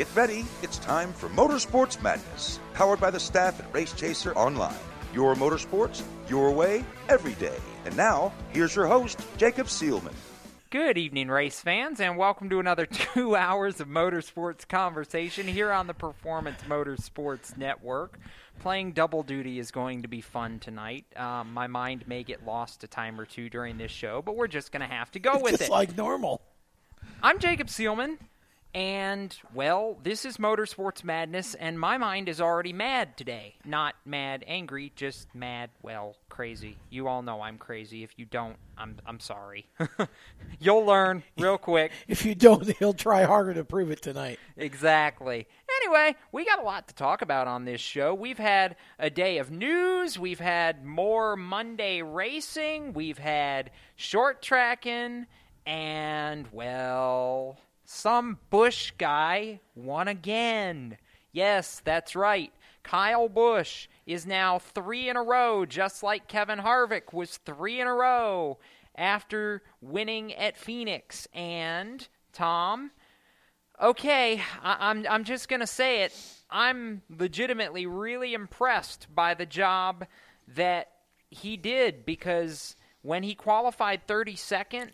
Get ready, it's time for Motorsports Madness, powered by the staff at Race Chaser Online. Your motorsports, your way, every day. And now, here's your host, Jacob Seelman. Good evening, race fans, and welcome to another two hours of motorsports conversation here on the Performance Motorsports Network. Playing double duty is going to be fun tonight. Um, my mind may get lost a time or two during this show, but we're just going to have to go with Just it. like normal. I'm Jacob Seelman, and well, this is Motorsports Madness, and my mind is already mad today. Not mad, angry, just mad, well, crazy. You all know I'm crazy. If you don't, I'm I'm sorry. You'll learn real quick. If you don't, he'll try harder to prove it tonight. Exactly. Anyway, we got a lot to talk about on this show. We've had a day of news, we've had more Monday racing, we've had short tracking, and, well, some Busch guy won again. Yes, that's right. Kyle Busch is now three in a row, just like Kevin Harvick was three in a row after winning at Phoenix. And, Tom, okay, I- I'm I'm just gonna say it. I'm legitimately really impressed by the job that he did because when he qualified 32nd,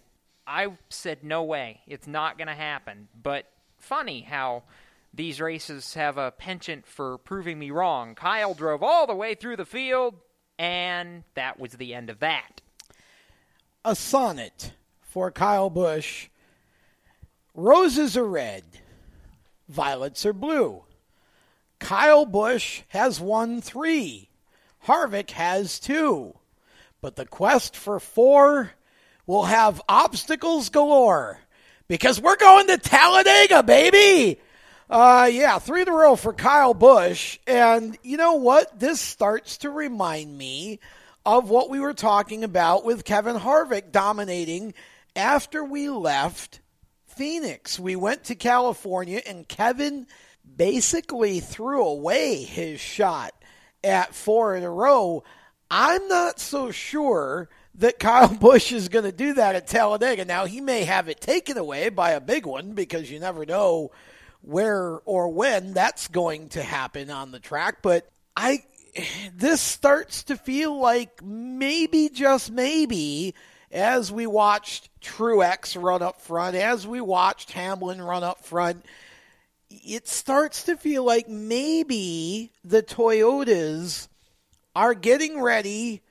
I said no way, it's not gonna happen. But funny how these races have a penchant for proving me wrong. Kyle drove all the way through the field, and that was the end of that. A sonnet for Kyle Busch. Roses are red, violets are blue. Kyle Busch has won three. Harvick has two. But the quest for four will have obstacles galore because we're going to Talladega, baby. Uh, yeah, three in a row for Kyle Busch. And you know what? This starts to remind me of what we were talking about with Kevin Harvick dominating after we left Phoenix. We went to California, and Kevin basically threw away his shot at four in a row. I'm not so sure that Kyle Busch is going to do that at Talladega. Now, he may have it taken away by a big one because you never know where or when that's going to happen on the track, but I this starts to feel like maybe just maybe as we watched Truex run up front, as we watched Hamlin run up front, it starts to feel like maybe the Toyotas are getting ready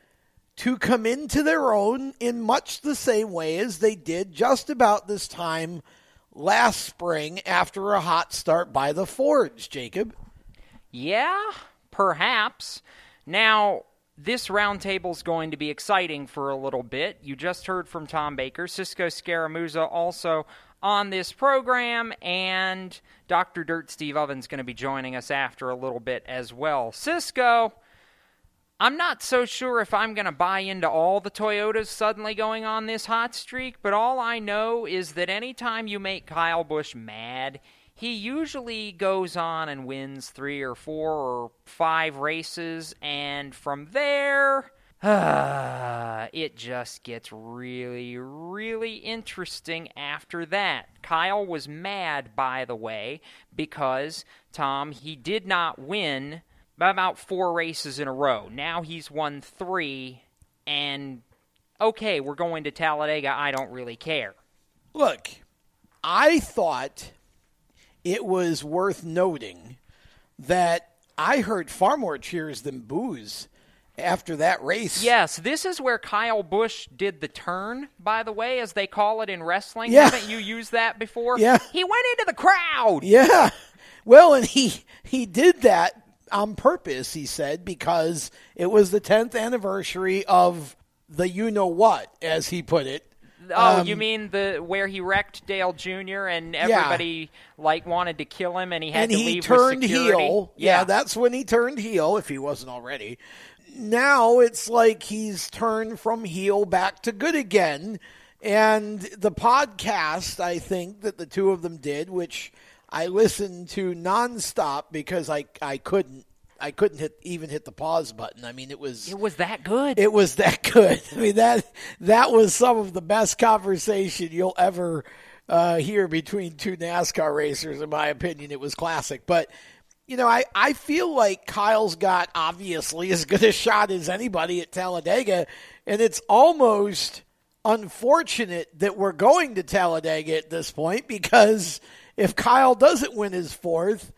to come into their own in much the same way as they did just about this time last spring after a hot start by the Fords, Jacob. Yeah, perhaps. Now, this roundtable's going to be exciting for a little bit. You just heard from Tom Baker, Cisco Scaramuza also on this program, and Dr. Dirt Steve Ovens going to be joining us after a little bit as well. Cisco, I'm not so sure if I'm going to buy into all the Toyotas suddenly going on this hot streak, but all I know is that anytime you make Kyle Busch mad, he usually goes on and wins three or four or five races, and from there, it just gets really, really interesting after that. Kyle was mad, by the way, because, Tom, he did not win about four races in a row. Now he's won three, and okay, we're going to Talladega. I don't really care. Look, I thought it was worth noting that I heard far more cheers than boos after that race. Yes, this is where Kyle Busch did the turn, by the way, as they call it in wrestling. Yeah. Haven't you used that before? Yeah. He went into the crowd. Yeah. Well, and he he did that on purpose, he said, because it was the 10th anniversary of the you know what, as he put it. Oh, Um, you mean the where he wrecked Dale Jr. and everybody like wanted to kill him and he had and to he leave turned heel. Yeah. that's when he turned heel, if he wasn't already. Now it's like he's turned from heel back to good again. And the podcast, I think, that the two of them did, which I listened to nonstop because I I couldn't I couldn't hit even hit the pause button. I mean, it was It was that good. it was that good. I mean that that was some of the best conversation you'll ever uh, here between two NASCAR racers. In my opinion, it was classic. But you know, I, I feel like Kyle's got obviously as good a shot as anybody at Talladega, and it's almost unfortunate that we're going to Talladega at this point because if Kyle doesn't win his fourth,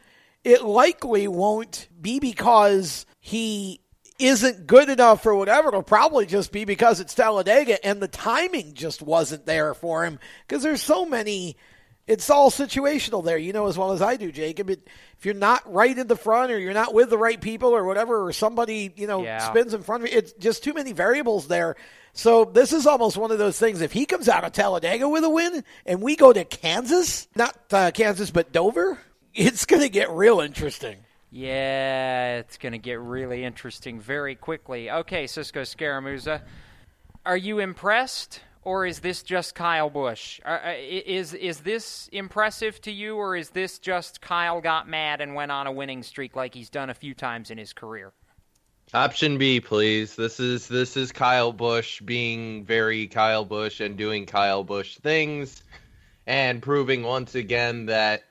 it likely won't be because he isn't good enough or whatever. It'll probably just be because it's Talladega and the timing just wasn't there for him because there's so many. It's all situational there, you know as well as I do, Jacob. It, if you're not right in the front or you're not with the right people or whatever, or somebody you know Yeah. spins in front of you, it's just too many variables there. So this is almost one of those things. If he comes out of Talladega with a win and we go to Kansas, not uh, Kansas but Dover, it's going to get real interesting. Yeah, it's going to get really interesting very quickly. Okay, Cisco Scaramuza, are you impressed, or is this just Kyle Busch? Uh, Is is this impressive to you, or is this just Kyle got mad and went on a winning streak like he's done a few times in his career? Option B, please. This is this is Kyle Busch being very Kyle Busch and doing Kyle Busch things and proving once again that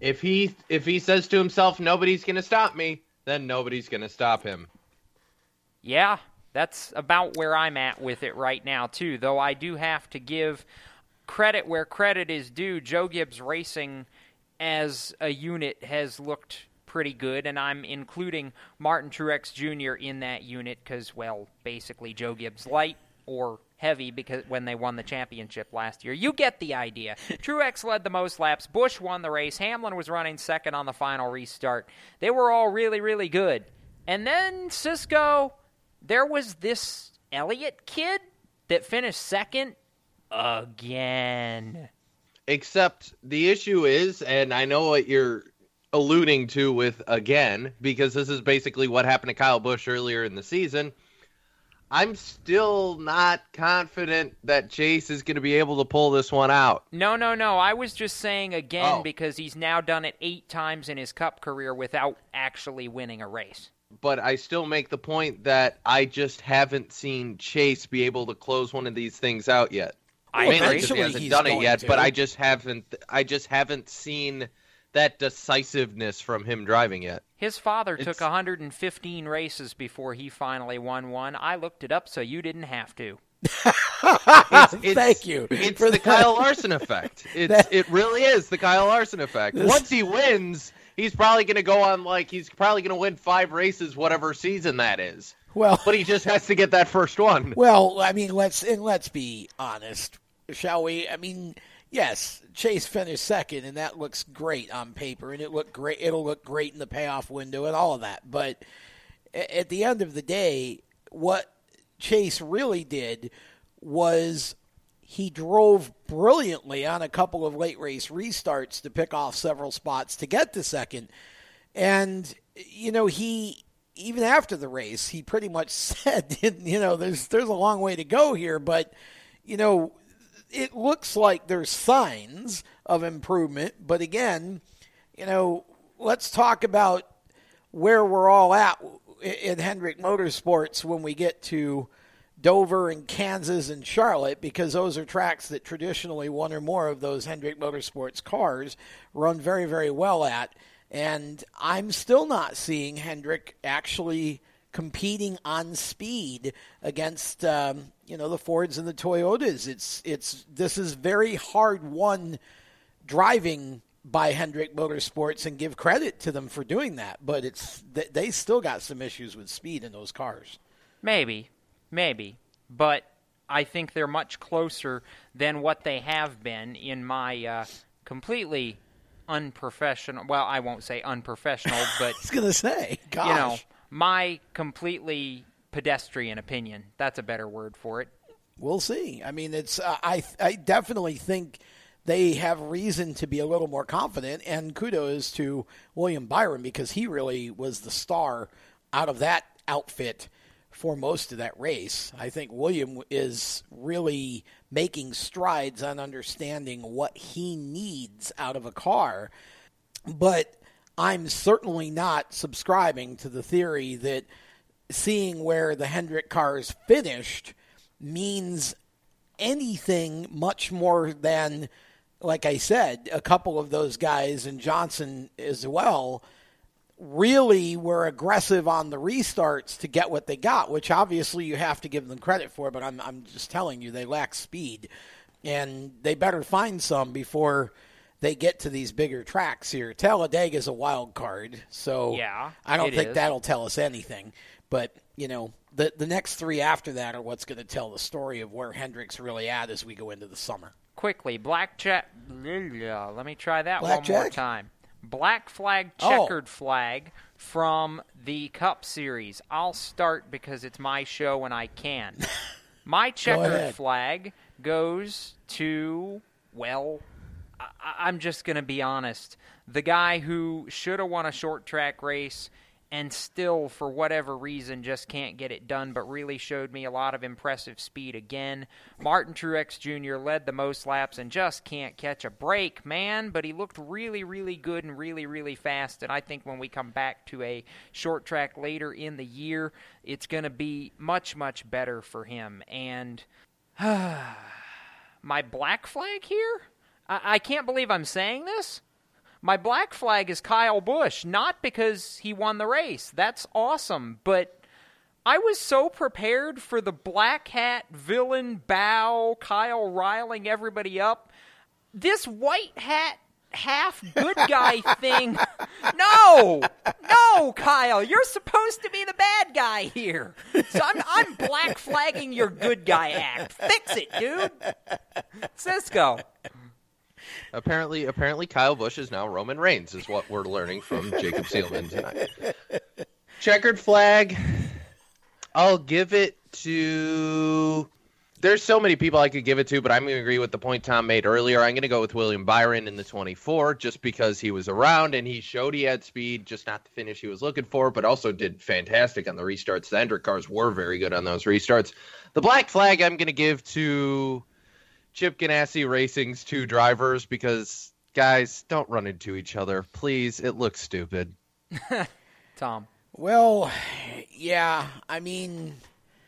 if he if he says to himself nobody's going to stop me, then nobody's going to stop him. Yeah, that's about where I'm at with it right now, too. Though I do have to give credit where credit is due. Joe Gibbs Racing as a unit has looked pretty good, and I'm including Martin Truex Jr. in that unit because, well, basically Joe Gibbs light or heavy because when they won the championship last year. You get the idea. Truex led the most laps. Busch won the race. Hamlin was running second on the final restart. They were all really, really good. And then Cisco, there was this Elliott kid that finished second again. Except the issue is, and I know what you're alluding to with again, because this is basically what happened to Kyle Busch earlier in the season. I'm still not confident that Chase is going to be able to pull this one out. No, no, no. I was just saying again Oh. because he's now done it eight times in his cup career without actually winning a race. But I still make the point that I just haven't seen Chase be able to close one of these things out yet. I Mainly agree. because he hasn't done it yet, to. but I just haven't. I just haven't seen that decisiveness from him driving it. His father It's- took 115 races before he finally won one. I looked it up so you didn't have to. It's- Thank you It's for the that. Kyle Larson effect. It's it really is the Kyle Larson effect. Once he wins, he's probably going to go on like he's probably going to win five races, whatever season that is. Well, But he just has to get that first one. Well, I mean, let's and let's be honest, shall we? I mean, yes, Chase finished second, and that looks great on paper, and it looked great. It'll look great in the payoff window and all of that. But at the end of the day, what Chase really did was he drove brilliantly on a couple of late race restarts to pick off several spots to get to second. And you know, he even after the race, he pretty much said, you know, there's there's a long way to go here, but you know, it looks like there's signs of improvement, but again, you know, let's talk about where we're all at in Hendrick Motorsports when we get to Dover and Kansas and Charlotte because those are tracks that traditionally one or more of those Hendrick Motorsports cars run very, very well at. And I'm still not seeing Hendrick actually competing on speed against um, you know the Fords and the Toyotas. It's it's this is very hard won driving by Hendrick Motorsports and give credit to them for doing that. But it's they- they still got some issues with speed in those cars. Maybe, maybe, but I think they're much closer than what they have been in my uh, completely unprofessional. Well, I won't say unprofessional, but I was gonna say, gosh, you know, my completely pedestrian opinion. That's a better word for it. we'll see. I mean, it's uh, I I definitely think they have reason to be a little more confident. And kudos to William Byron because he really was the star out of that outfit for most of that race. I think William is really making strides on understanding what he needs out of a car. But I'm certainly not subscribing to the theory that seeing where the Hendrick cars finished means anything much more than like I said, a couple of those guys and Johnson as well really were aggressive on the restarts to get what they got, which obviously you have to give them credit for, but I'm I'm just telling you they lack speed and they better find some before they get to these bigger tracks here. Talladega is a wild card, so Yeah, I don't think is. that'll tell us anything. But you know, the the next three after that are what's going to tell the story of where Hendrick's really at as we go into the summer. Quickly, blackjack. Let me try that one more time. Black flag, Oh. checkered flag from the Cup Series. I'll start because it's my show and I can. My checkered ahead. flag goes to, well, I- I'm just going to be honest. The guy who should have won a short track race and still, for whatever reason, just can't get it done, but really showed me a lot of impressive speed again. Martin Truex Jr. led the most laps and just can't catch a break, man, but he looked really, really good and really, really fast. And I think when we come back to a short track later in the year, it's going to be much, much better for him. And my black flag here? I, I can't believe I'm saying this. My black flag is Kyle Busch, not because he won the race. That's awesome, but I was so prepared for the black hat villain bow, Kyle riling everybody up. This white hat half good guy thing. No, no, Kyle, you're supposed to be the bad guy here. So I'm, I'm black flagging your good guy act. Fix it, dude. Cisco. Apparently, apparently, Kyle Busch is now Roman Reigns, is what we're learning from Jacob Seelman tonight. Checkered flag. I'll give it to. There's so many people I could give it to, but I'm going to agree with the point Tom made earlier. I'm going to go with William Byron in the 24, just because he was around and he showed he had speed, just not the finish he was looking for, but also did fantastic on the restarts. The Hendrick cars were very good on those restarts. The black flag I'm going to give to Chip Ganassi Racing's two drivers because guys don't run into each other, please. It looks stupid. Tom. Well, yeah, I mean,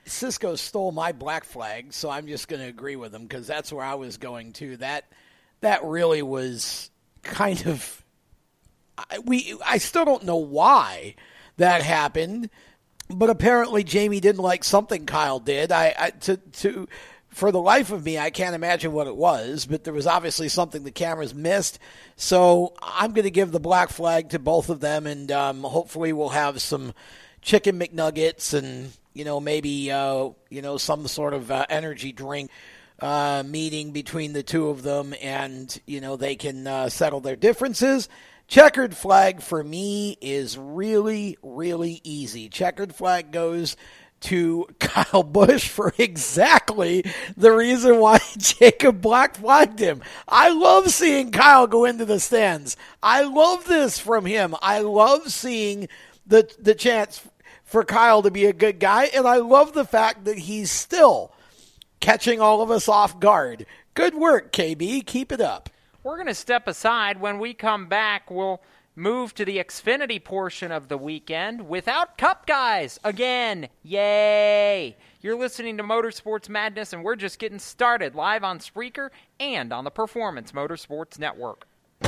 Cisco stole my black flag, so I'm just going to agree with him because that's where I was going to. That that really was kind of I, we. I still don't know why that happened, but apparently Jamie didn't like something Kyle did. I, I to to for the life of me, I can't imagine what it was, but there was obviously something the cameras missed. So I'm going to give the black flag to both of them, and um, hopefully we'll have some chicken McNuggets and you know maybe uh, you know some sort of uh, energy drink uh, meeting between the two of them, and you know they can uh, settle their differences. Checkered flag for me is really, really easy. Checkered flag goes to Kyle Busch for exactly the reason why Jacob Black flagged him. I love seeing Kyle go into the stands. I love this from him. I love seeing the the chance for Kyle to be a good guy, and I love the fact that he's still catching all of us off guard. Good work, KB. Keep it up. We're going to step aside. When we come back, we'll move to the Xfinity portion of the weekend without Cup guys again. Yay! You're listening to Motorsports Madness, and we're just getting started live on Spreaker and on the Performance Motorsports Network.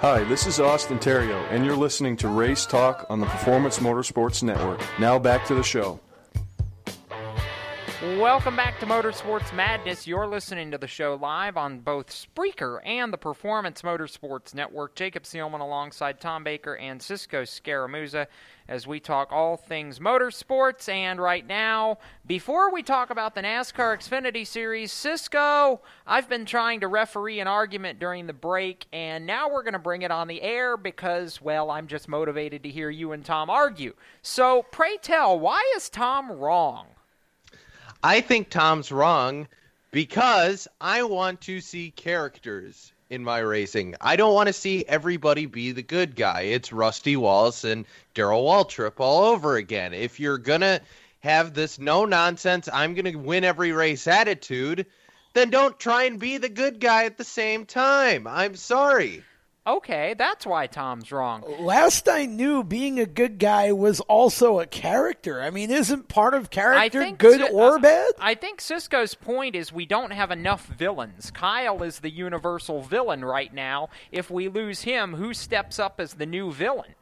Hi, this is Austin Theriault, and you're listening to Race Talk on the Performance Motorsports Network. Now back to the show. Welcome back to Motorsports Madness. You're listening to the show live on both Spreaker and the Performance Motorsports Network. Jacob Seelman alongside Tom Baker and Cisco Scaramuza as we talk all things motorsports. And right now, before we talk about the NASCAR Xfinity Series, Cisco, I've been trying to referee an argument during the break, and now we're going to bring it on the air because, well, I'm just motivated to hear you and Tom argue. So, pray tell, why is Tom wrong? I think Tom's wrong because I want to see characters in my racing. I don't want to see everybody be the good guy. It's Rusty Wallace and Darrell Waltrip all over again. If you're going to have this no nonsense, I'm going to win every race attitude, then don't try and be the good guy at the same time. I'm sorry. Okay, that's why Tom's wrong. Last I knew, being a good guy was also a character. I mean, isn't part of character good Ci- or uh, bad? I think Cisco's point is we don't have enough villains. Kyle is the universal villain right now. If we lose him, who steps up as the new villain?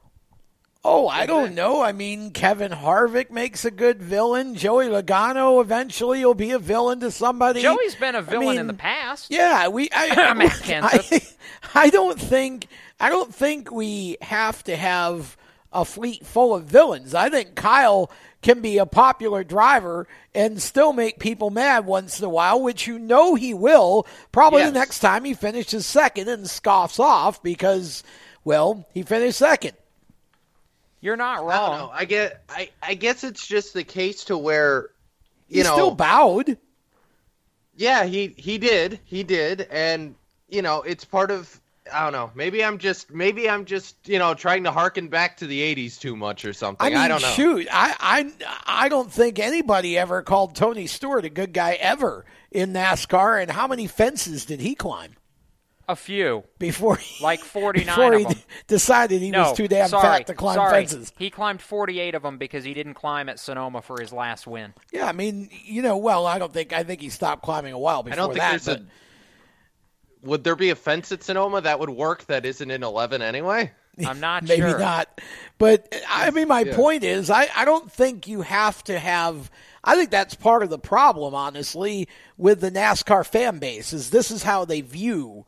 Oh, I don't know. I mean, Kevin Harvick makes a good villain. Joey Logano eventually will be a villain to somebody. Joey's been a villain I mean, in the past. Yeah, we. I. I, I don't think. I don't think we have to have a fleet full of villains. I think Kyle can be a popular driver and still make people mad once in a while, which you know he will. Probably Yes. the next time he finishes second and scoffs off because, well, he finished second. You're not I don't wrong. know. I get I I guess it's just the case to where you He know still bowed. Yeah, he he did. He did and you know, it's part of I don't know. Maybe I'm just maybe I'm just, you know, trying to harken back to the 80s too much or something. I mean, don't know. shoot, I, I, I don't think anybody ever called Tony Stewart a good guy ever in NASCAR. And how many fences did he climb A few. before he, Like 49 before of he them. d- decided he no, was too damn sorry, fat to climb sorry. fences? He climbed 48 of them because he didn't climb at Sonoma for his last win. Yeah, I mean, you know, well, I don't think I think he stopped climbing a while before I don't think that. there's but a Would there be a fence at Sonoma that would work that isn't in 11 anyway? I'm not maybe sure. not. But I mean, my Yeah. point is, I, I don't think you have to have. I think that's part of the problem, honestly, with the NASCAR fan base. Is this is how they view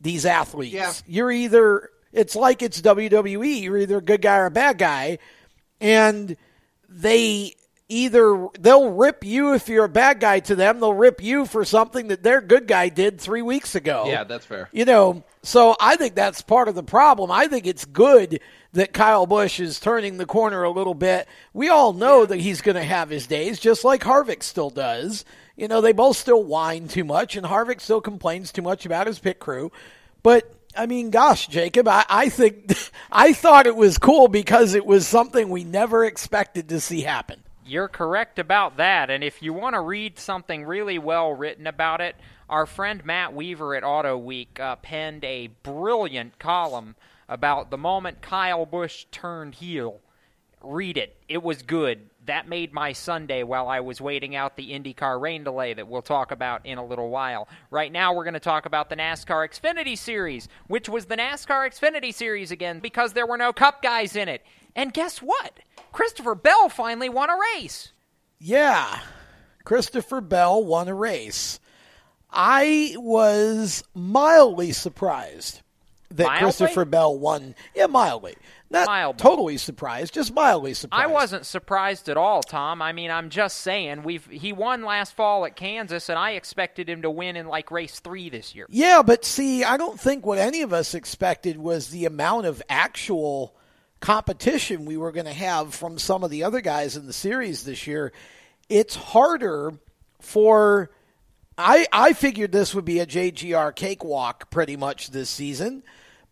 these athletes? Yeah. You're either it's like it's WWE. You're either a good guy or a bad guy, and they either they'll rip you if you're a bad guy to them, they'll rip you for something that their good guy did three weeks ago. Yeah, that's fair. You know, so I think that's part of the problem. I think it's good that Kyle Busch is turning the corner a little bit. We all know that he's going to have his days, just like Harvick still does. You know, they both still whine too much, and Harvick still complains too much about his pit crew. But I mean, gosh, Jacob, I, I think I thought it was cool because it was something we never expected to see happen. You're correct about that. And if you want to read something really well written about it, our friend Matt Weaver at Auto Week uh, penned a brilliant column about the moment Kyle Busch turned heel. Read it. It was good. That made my Sunday while I was waiting out the IndyCar rain delay that we'll talk about in a little while. Right now, we're going to talk about the NASCAR Xfinity Series, which was the NASCAR Xfinity Series again because there were no Cup guys in it. And guess what? Christopher Bell finally won a race. Yeah, Christopher Bell won a race. I was mildly surprised that Mildly? Christopher Bell won. Yeah, mildly. Not Mildly. totally surprised, just mildly surprised. I wasn't surprised at all, Tom. I mean, I'm just saying we've he won last fall at Kansas, and I expected him to win in like race three this year. Yeah, but see, I don't think what any of us expected was the amount of actual competition we were going to have from some of the other guys in the series this year. It's harder for I I figured this would be a JGR cakewalk pretty much this season,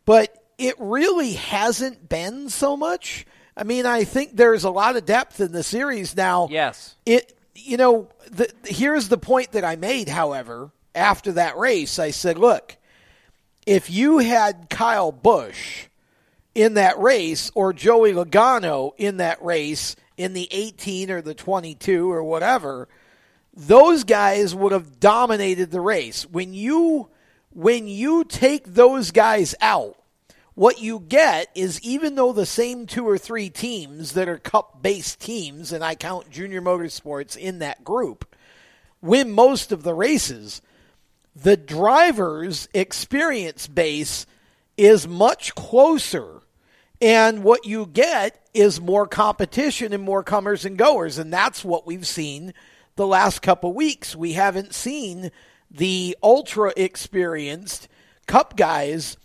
but it really hasn't been so much. I mean, I think there's a lot of depth in the series now. Yes. It you know, the, here's the point that I made, however, after that race. I said, look, if you had Kyle Busch in that race or Joey Logano in that race in the 18 or the 22 or whatever, those guys would have dominated the race. When you when you take those guys out, what you get is even though the same two or three teams that are cup based teams, and I count Junior Motorsports in that group, win most of the races, the driver's experience base is much closer. And what you get is more competition and more comers and goers. And that's what we've seen the last couple weeks. We haven't seen the ultra experienced cup guys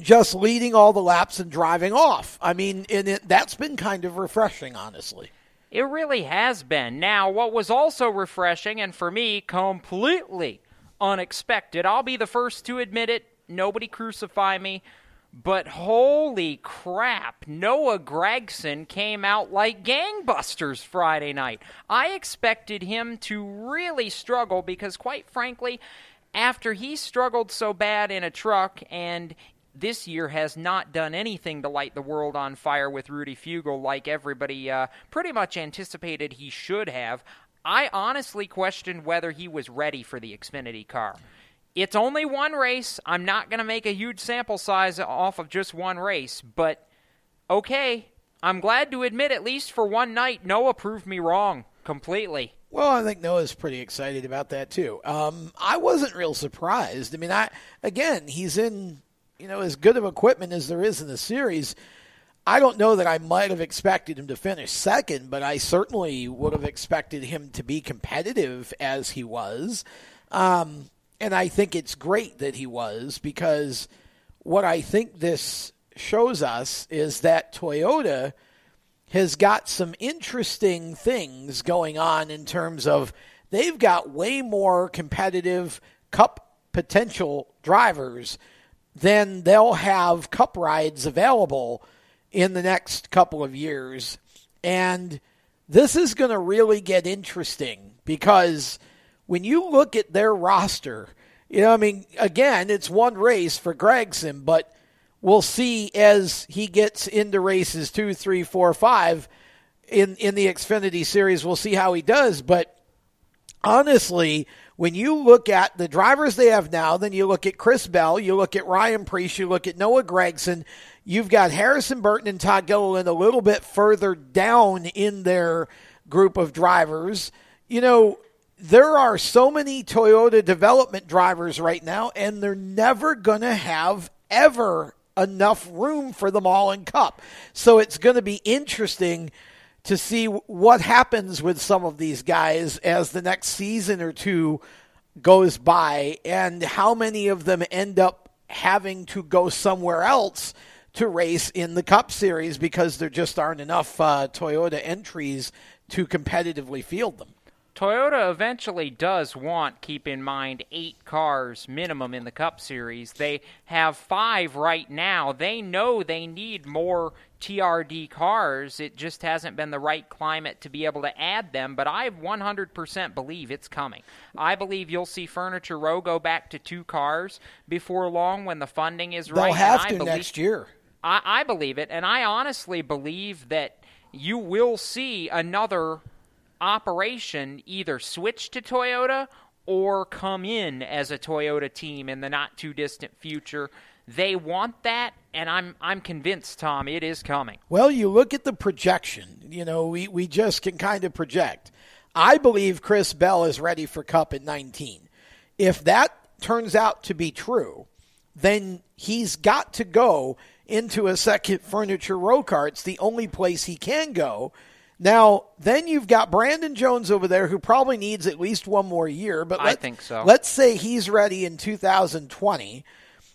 just leading all the laps and driving off. I mean, and it, that's been kind of refreshing, honestly. It really has been. Now, what was also refreshing, and for me, completely unexpected, I'll be the first to admit it, nobody crucify me, but holy crap, Noah Gragson came out like gangbusters Friday night. I expected him to really struggle because, quite frankly, after he struggled so bad in a truck and this year has not done anything to light the world on fire with Rudy Fugle like everybody uh, pretty much anticipated he should have. I honestly questioned whether he was ready for the Xfinity car. It's only one race. I'm not going to make a huge sample size off of just one race, but okay. I'm glad to admit, at least for one night, Noah proved me wrong completely. Well, I think Noah's pretty excited about that too. Um, I wasn't real surprised. I mean, I again, he's in you know as good of equipment as there is in the series. I don't know that I might have expected him to finish second, but I certainly would have expected him to be competitive as he was. Um, and I think it's great that he was because what I think this shows us is that Toyota has got some interesting things going on in terms of they've got way more competitive cup potential drivers than they'll have cup rides available in the next couple of years. And this is going to really get interesting because when you look at their roster, you know, I mean, again, it's one race for Gragson, but we'll see as he gets into races two, three, four, five in in the Xfinity series. We'll see how he does. But honestly, when you look at the drivers they have now, then you look at Chris Bell, you look at Ryan Preece, you look at Noah Gragson, you've got Harrison Burton and Todd Gilliland a little bit further down in their group of drivers. You know, there are so many Toyota development drivers right now, and they're never going to have ever enough room for them all in Cup. So it's going to be interesting to see what happens with some of these guys as the next season or two goes by and how many of them end up having to go somewhere else to race in the Cup Series because there just aren't enough uh, Toyota entries to competitively field them. Toyota eventually does want, keep in mind, eight cars minimum in the Cup Series. They have five right now. They know they need more TRD cars. It just hasn't been the right climate to be able to add them, but I 100% believe it's coming. I believe you'll see Furniture Row go back to two cars before long when the funding is They'll right. have and I to believe, next year. I, I believe it, and I honestly believe that you will see another operation either switch to Toyota or come in as a Toyota team in the not too distant future. They want that, and I'm I'm convinced, Tom, it is coming. Well, you look at the projection. You know, we, we just can kind of project. I believe Chris Bell is ready for Cup in 19. If that turns out to be true, then he's got to go into a second furniture row car. It's the only place he can go. Now, then you've got Brandon Jones over there who probably needs at least one more year. But I think so. Let's say he's ready in 2020.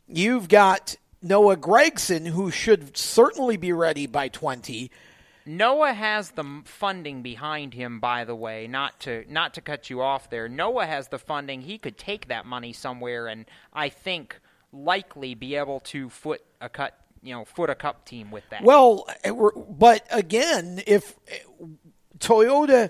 You've got Noah Gragson who should certainly be ready by 20. Noah has the funding behind him, by the way. Not to not to cut you off there. Noah has the funding. He could take that money somewhere, and I think likely be able to foot a cut, you know, foot a cup team with that. Well, eh, but again, if eh, Toyota,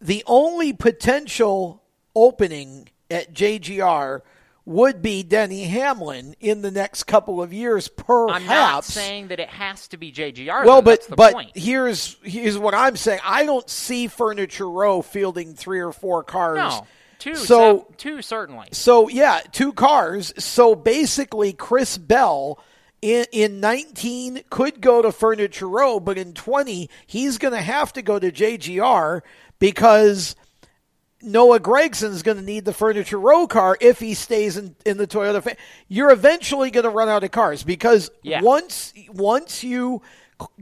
the only potential opening at JGR would be Denny Hamlin in the next couple of years, perhaps. I'm not saying that it has to be JGR. well, though. but but point. here's here's what I'm saying. I don't see Furniture Row fielding three or four cars. no, two, So two certainly. so yeah, two cars. So basically, Chris Bell in in 19 could go to Furniture Row, but in 20 he's going to have to go to JGR because Noah Gragson's going to need the Furniture Row car if he stays in, in the Toyota. Fa- You're eventually going to run out of cars because Yeah. once once you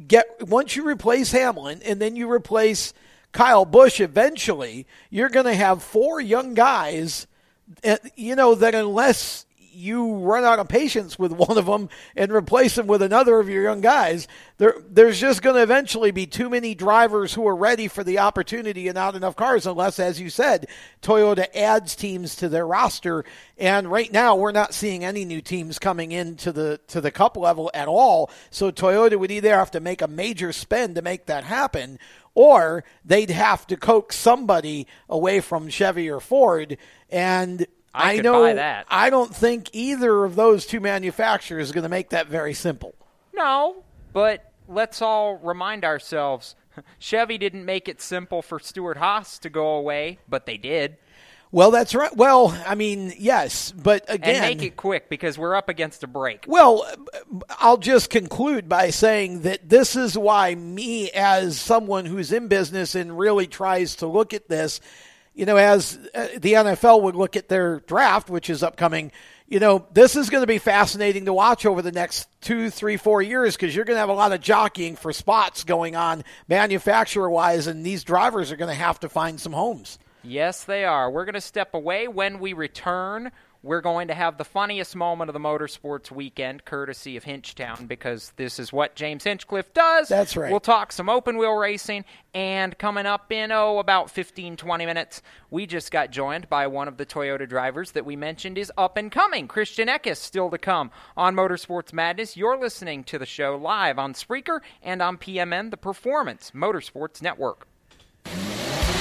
get once you replace Hamlin and then you replace Kyle Busch eventually, you're going to have four young guys uh, you know that unless you run out of patience with one of them and replace them with another of your young guys, there there's just going to eventually be too many drivers who are ready for the opportunity and not enough cars unless as you said, Toyota adds teams to their roster and right now we're not seeing any new teams coming into the to the cup level at all. So Toyota would either have to make a major spend to make that happen or they'd have to coax somebody away from Chevy or Ford. And I I, know buy that. I don't think either of those two manufacturers is going to make that very simple. No, but let's all remind ourselves Chevy didn't make it simple for Stewart-Haas to go away, but they did. Well, that's right. Well, I mean, yes, but again, and make it quick because we're up against a break. Well, I'll just conclude by saying that this is why me, as someone who's in business and really tries to look at this, you know, as uh, the NFL would look at their draft, which is upcoming, you know, this is going to be fascinating to watch over the next two, three, four years because you're going to have a lot of jockeying for spots going on manufacturer wise, and these drivers are going to have to find some homes. Yes, they are. We're going to step away. When we return, we're going to have the funniest moment of the motorsports weekend, courtesy of Hinchtown, because this is what James Hinchcliffe does. That's right. We'll talk some open wheel racing, and coming up in, oh, about 15, 20 minutes, we just got joined by one of the Toyota drivers that we mentioned is up and coming. Christian Eckes still to come on Motorsports Madness. You're listening to the show live on Spreaker and on PMN, the Performance Motorsports Network.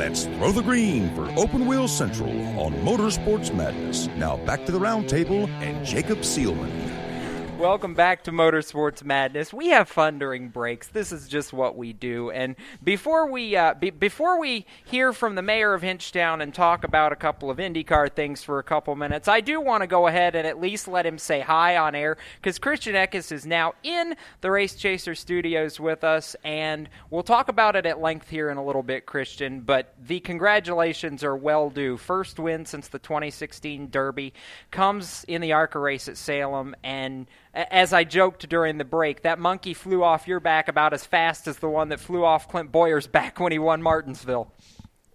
Let's throw the green for Open Wheel Central on Motorsports Madness. Now back to the roundtable and Jacob Seelman. Welcome back to Motorsports Madness. We have fun during breaks. This is just what we do. And before we uh, be- before we hear from the mayor of Hinchtown and talk about a couple of IndyCar things for a couple minutes, I do want to go ahead and at least let him say hi on air because Christian Eckes is now in the Race Chaser studios with us, and we'll talk about it at length here in a little bit, Christian. But the congratulations are well due. First win since the 2016 Derby comes in the ARCA race at Salem, and as I joked during the break, that monkey flew off your back about as fast as the one that flew off Clint Bowyer's back when he won Martinsville.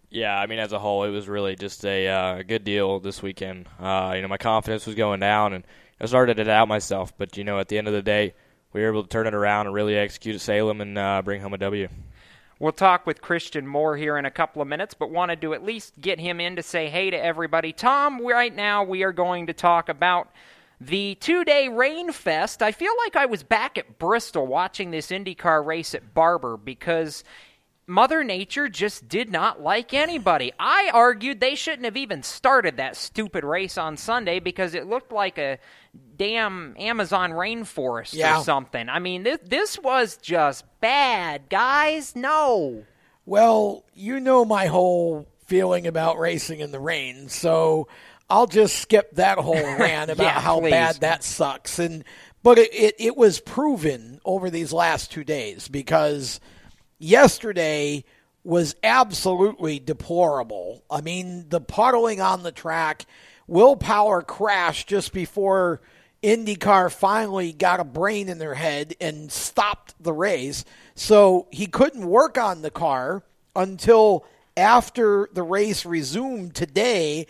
Yeah, I mean, as a whole, it was really just a uh, good deal this weekend. Uh, you know, my confidence was going down, and I started to doubt myself. But you know, at the end of the day, we were able to turn it around and really execute at Salem and uh, bring home a W. We'll talk with Christian Moore here in a couple of minutes, but wanted to at least get him in to say hey to everybody. Tom, right now we are going to talk about the two day rain fest. I feel like I was back at Bristol watching this IndyCar race at Barber because Mother Nature just did not like anybody. I argued they shouldn't have even started that stupid race on Sunday because it looked like a damn Amazon rainforest Yeah. or something. I mean, this, this was just bad, guys. No. Well, you know my whole feeling about racing in the rain, so I'll just skip that whole rant about Yeah, how please. bad that sucks. And but it, it, it was proven over these last two days because yesterday was absolutely deplorable. I mean, the puddling on the track, Will Power crashed just before IndyCar finally got a brain in their head and stopped the race. So he couldn't work on the car until after the race resumed today.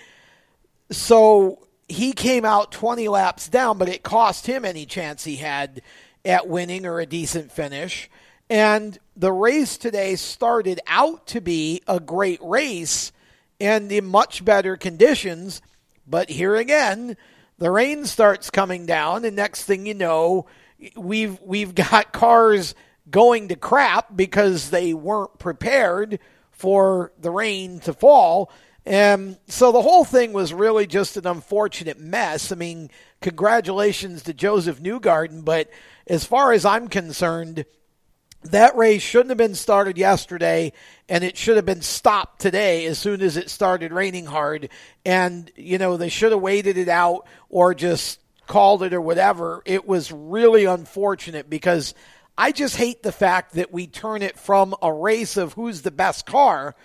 So he came out 20 laps down, but it cost him any chance he had at winning or a decent finish. And the race today started out to be a great race and in much better conditions. But here again, the rain starts coming down, and next thing you know, we've we've got cars going to crap because they weren't prepared for the rain to fall. And so the whole thing was really just an unfortunate mess. I mean, congratulations to Josef Newgarden, but as far as I'm concerned, that race shouldn't have been started yesterday and it should have been stopped today as soon as it started raining hard and you know they should have waited it out or just called it or whatever it was really unfortunate because i just hate the fact that we turn it from a race of who's the best car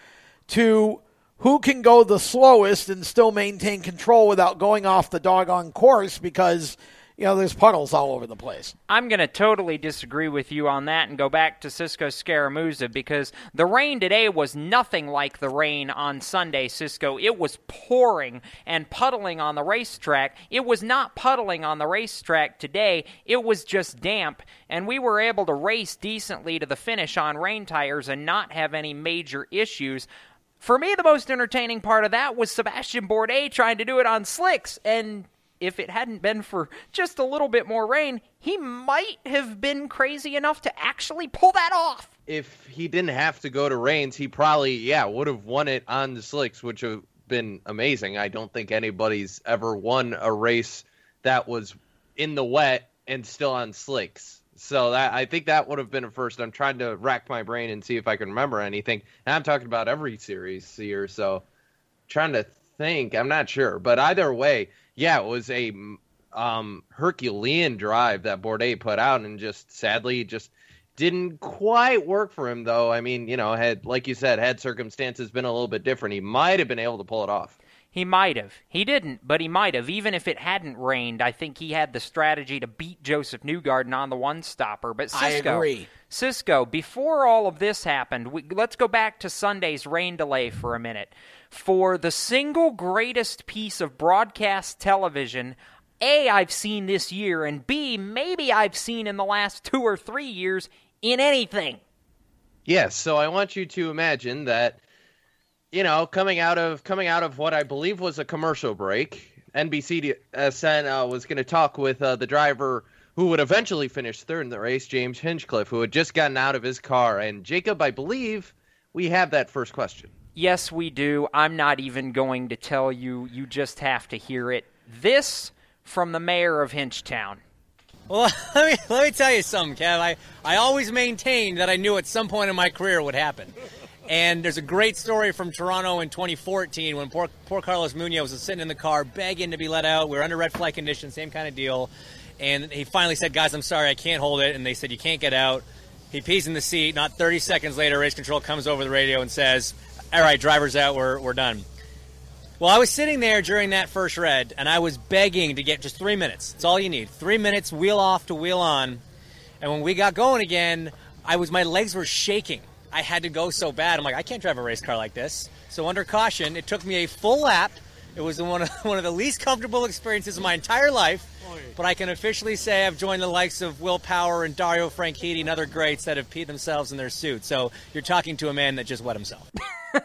to who can go the slowest and still maintain control without going off the doggone course because you know, there's puddles all over the place. I'm going to totally disagree with you on that and go back to Cisco Scaramuza because the rain today was nothing like the rain on Sunday, Cisco. It was pouring and puddling on the racetrack. It was not puddling on the racetrack today, it was just damp, and we were able to race decently to the finish on rain tires and not have any major issues. For me, the most entertaining part of that was Sebastian Bourdais trying to do it on slicks, and if it hadn't been for just a little bit more rain, he might have been crazy enough to actually pull that off. If he didn't have to go to Rains, he probably, yeah, would have won it on the slicks, which would have been amazing. I don't think anybody's ever won a race that was in the wet and still on slicks. So that I think that would have been a first. I'm trying to rack my brain and see if I can remember anything. And I'm talking about every series here, so trying to think. I'm not sure, but either way, yeah, it was a um, Herculean drive that Bourdais put out, and just sadly just didn't quite work for him. Though I mean, you know, had like you said, had circumstances been a little bit different, he might have been able to pull it off. He might have. He didn't, but he might have. Even if it hadn't rained, I think he had the strategy to beat Josef Newgarden on the one stopper. But Cisco, I agree. Cisco, before all of this happened, we, let's go back to Sunday's rain delay for a minute for the single greatest piece of broadcast television A, I've seen this year, and B, maybe I've seen in the last two or three years in anything. Yes, so I want you to imagine that, you know, coming out of coming out of what I believe was a commercial break, NBC uh, uh, was going to talk with uh, the driver who would eventually finish third in the race, James Hinchcliffe, who had just gotten out of his car. And Jacob, I believe we have that first question. Yes, we do. I'm not even going to tell you. You just have to hear it. This from the mayor of Hinchtown. Well, let me, let me tell you something, Kev. I, I always maintained that I knew at some point in my career it would happen. And there's a great story from Toronto in 2014 when poor, poor Carlos Munoz was sitting in the car begging to be let out. We were under red flag conditions, same kind of deal. And he finally said, Guys, I'm sorry, I can't hold it. And they said, You can't get out. He pees in the seat. Not 30 seconds later, race control comes over the radio and says, all right, driver's out, we're, we're done. Well, I was sitting there during that first red, and I was begging to get just three minutes. It's all you need. Three minutes, wheel off to wheel on. And when we got going again, I was my legs were shaking. I had to go so bad. I'm like, I can't drive a race car like this. So under caution, it took me a full lap. It was one of, one of the least comfortable experiences of my entire life. But I can officially say I've joined the likes of Will Power and Dario Franchitti and other greats that have peed themselves in their suits. So you're talking to a man that just wet himself.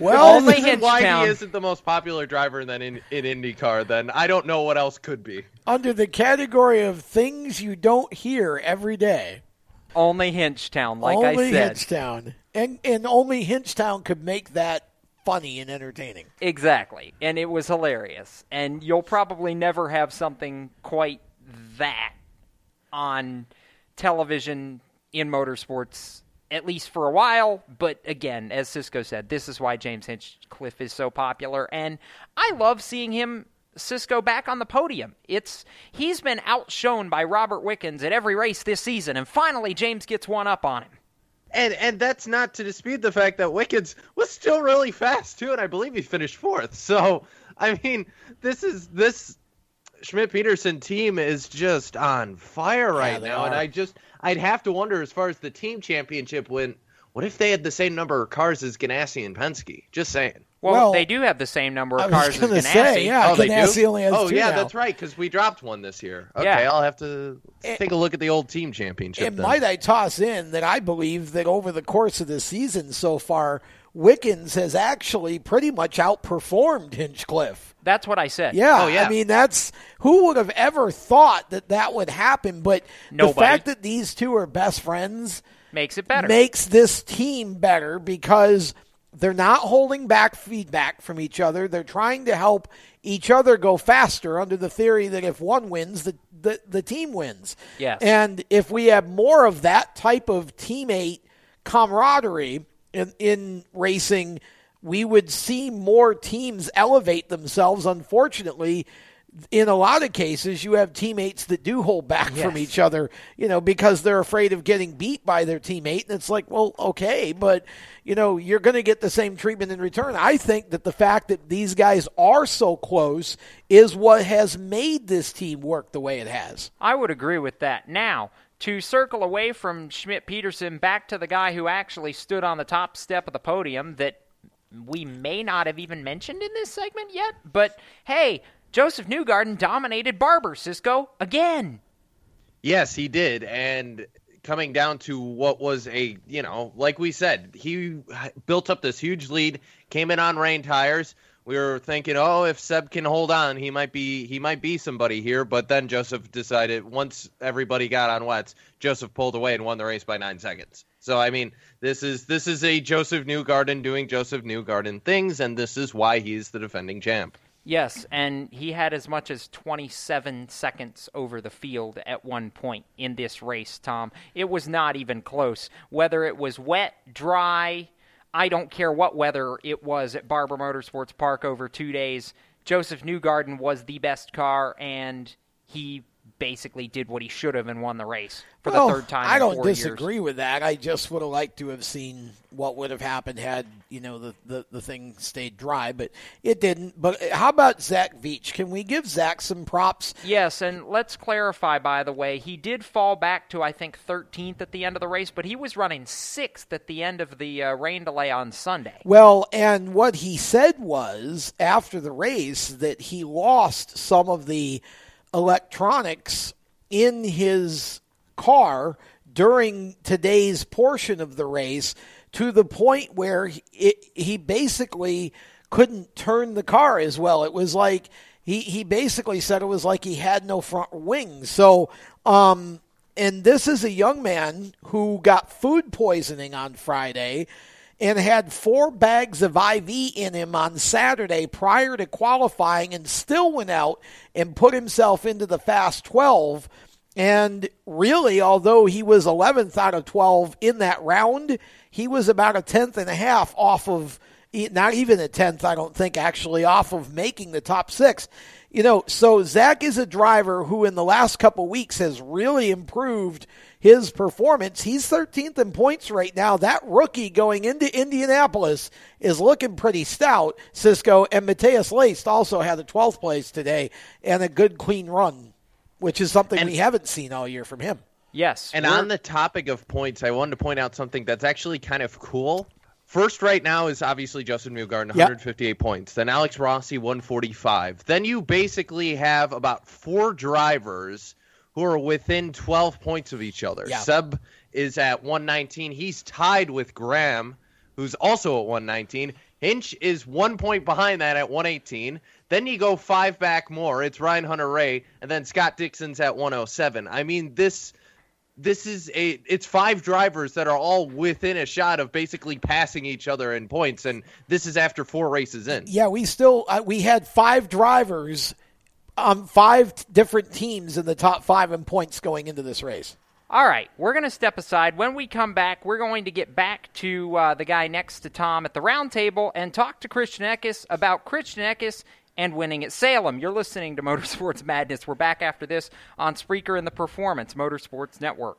well, only why Hinchtown. he isn't the most popular driver then in, in IndyCar, then I don't know what else could be. Under the category of things you don't hear every day. Only Hinchtown, like only I said. Only Hinchtown. And, and only Hinchtown could make that funny and entertaining. Exactly. And it was hilarious. And you'll probably never have something quite that on television in motorsports, at least for a while. But again, as Cisco said, this is why James Hinchcliffe is so popular. And I love seeing him. Cisco back on the podium. It's he's been outshone by Robert Wickens at every race this season, and finally James gets one up on him. And and that's not to dispute the fact that Wickens was still really fast too, and I believe he finished fourth. So I mean, this is this Schmidt Peterson team is just on fire right they now, and. I just I'd have to wonder as far as the team championship went What if they had the same number of cars as Ganassi and Penske? Just saying. Well, Well, they do have the same number of was cars as gonna Ganassi. say, yeah, oh, they Ganassi do? only has oh, two yeah, now. that's right, because we dropped one this year. Okay, Yeah. I'll have to take a look at the old team championship. And then. might I toss in that I believe that over the course of the season so far, Wickens has actually pretty much outperformed Hinchcliffe. That's what I said. Yeah, Oh, yeah. I mean that's who would have ever thought that that would happen. But the fact that these two are best friends Makes it better. makes this team better because they're not holding back feedback from each other. They're trying to help each other go faster under the theory that if one wins, the the, the team wins. Yes. And if we have more of that type of teammate camaraderie in, in racing, we would see more teams elevate themselves. Unfortunately, in a lot of cases, you have teammates that do hold back from each other, you know, because they're afraid of getting beat by their teammate. And it's like, well, okay, but, you know, you're going to get the same treatment in return. I think that the fact that these guys are so close is what has made this team work the way it has. I would agree with that. Now, to circle away from Schmidt Peterson back to the guy who actually stood on the top step of the podium that we may not have even mentioned in this segment yet, but hey, Josef Newgarden dominated Barber Cisco again. Yes, he did. And coming down to what was a, you know, like we said, he built up this huge lead, came in on rain tires. We were thinking, oh, if Seb can hold on, he might be he might be somebody here. But then Josef decided once everybody got on wets, Josef pulled away and won the race by nine seconds. So I mean, this is this is a Josef Newgarden doing Josef Newgarden things, and this is why he's the defending champ. Yes, and he had as much as 27 seconds over the field at one point in this race, Tom. It was not even close. Whether it was wet, dry, I don't care what weather it was at Barber Motorsports Park over two days. Josef Newgarden was the best car, and he basically did what he should have and won the race for Well, the third time. I in don't four disagree Years. with that. I just would have liked to have seen what would have happened had you know the, the, the thing stayed dry, but it didn't. But how about Zach Veach? Can we give Zach some props? Yes, and let's clarify, by the way, he did fall back to, I think, 13th at the end of the race, but he was running 6th at the end of the uh, rain delay on Sunday. Well, and what he said was after the race that he lost some of the electronics in his car during today's portion of the race to the point where he, it, he basically couldn't turn the car as well. It was like he, he basically said it was like he had no front wings. So, um, and this is a young man who got food poisoning on Friday and had four bags of IV in him on Saturday prior to qualifying and still went out and put himself into the Fast 12. And really, although he was 11th out of 12 in that round, he was about a tenth and a half off of, not even a tenth, I don't think, actually, off of making the top six. You know, so Zach is a driver who in the last couple weeks has really improved his performance. He's 13th in points right now. That rookie going into Indianapolis is looking pretty stout, Cisco. And Matheus Leist also had a 12th place today and a good clean run, which is something we haven't seen all year from him. Yes. And on the topic of points, I wanted to point out something that's actually kind of cool. First, right now, is obviously Justin Newgarden, Yep. 158 points. Then Alex Rossi, 145. Then you basically have about four drivers who are within 12 points of each other. Yeah. Seb is at 119. He's tied with Graham, who's also at 119. Hinch is one point behind that at 118. Then you go five back more. It's Ryan Hunter-Reay, and then Scott Dixon's at 107. I mean, this this is a it's five drivers that are all within a shot of basically passing each other in points and this is after four races in Yeah, we still uh, we had five drivers um five t- different teams in the top five in points going into this race. All right, we're going to step aside. When we come back, we're going to get back to uh, the guy next to Tom at the round table and talk to Christian Eckes about Christian Eckes and winning at Salem. You're listening to Motorsports Madness. We're back after this on Spreaker and the Performance Motorsports Network.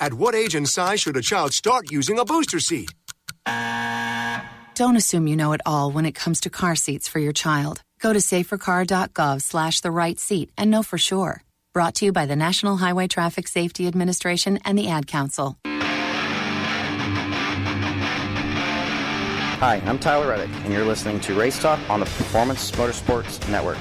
At what age and size should a child start using a booster seat? Don't assume you know it all when it comes to car seats for your child. Go to safercar.gov slash the right seat and know for sure. Brought to you by the National Highway Traffic Safety Administration and the Ad Council. Hi, I'm Tyler Reddick, and you're listening to Race Talk on the Performance Motorsports Network.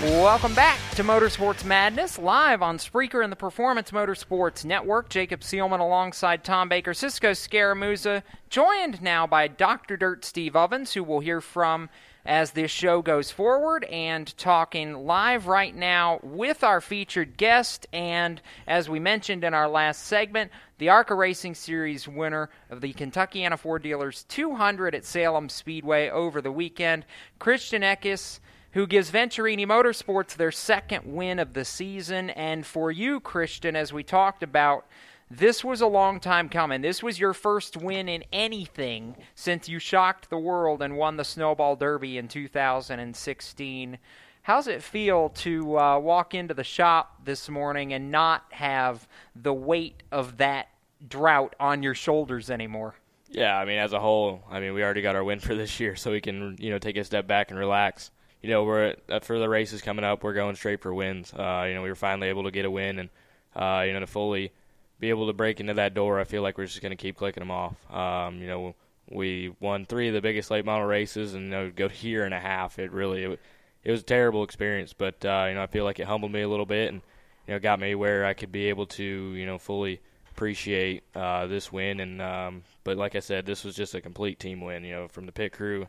Welcome back to Motorsports Madness, live on Spreaker and the Performance Motorsports Network. Jacob Seelman alongside Tom Baker, Cisco Scaramuza, joined now by Dr. Dirt Steve Ovens, who we'll hear from as this show goes forward, and talking live right now with our featured guest. And as we mentioned in our last segment, the ARCA Racing Series winner of the Kentuckiana Ford Dealers 200 at Salem Speedway over the weekend, Christian Eckes who gives Venturini Motorsports their second win of the season. And for you, Christian, as we talked about, this was a long time coming. This was your first win in anything since you shocked the world and won the Snowball Derby in 2016. How's it feel to uh, walk into the shop this morning and not have the weight of that drought on your shoulders anymore? Yeah, I mean, as a whole, I mean, we already got our win for this year, so we can, you know, take a step back and relax you know, we're uh, for the races coming up, we're going straight for wins. Uh, you know, we were finally able to get a win, and uh, you know, to fully be able to break into that door, I feel like we're just going to keep clicking them off. Um, you know, we won three of the biggest late model races, and you know, go here and a half. It really, it, it was a terrible experience, but uh, you know, I feel like it humbled me a little bit, and you know, got me where I could be able to, you know, fully appreciate uh, this win. And um, but like I said, this was just a complete team win. You know, from the pit crew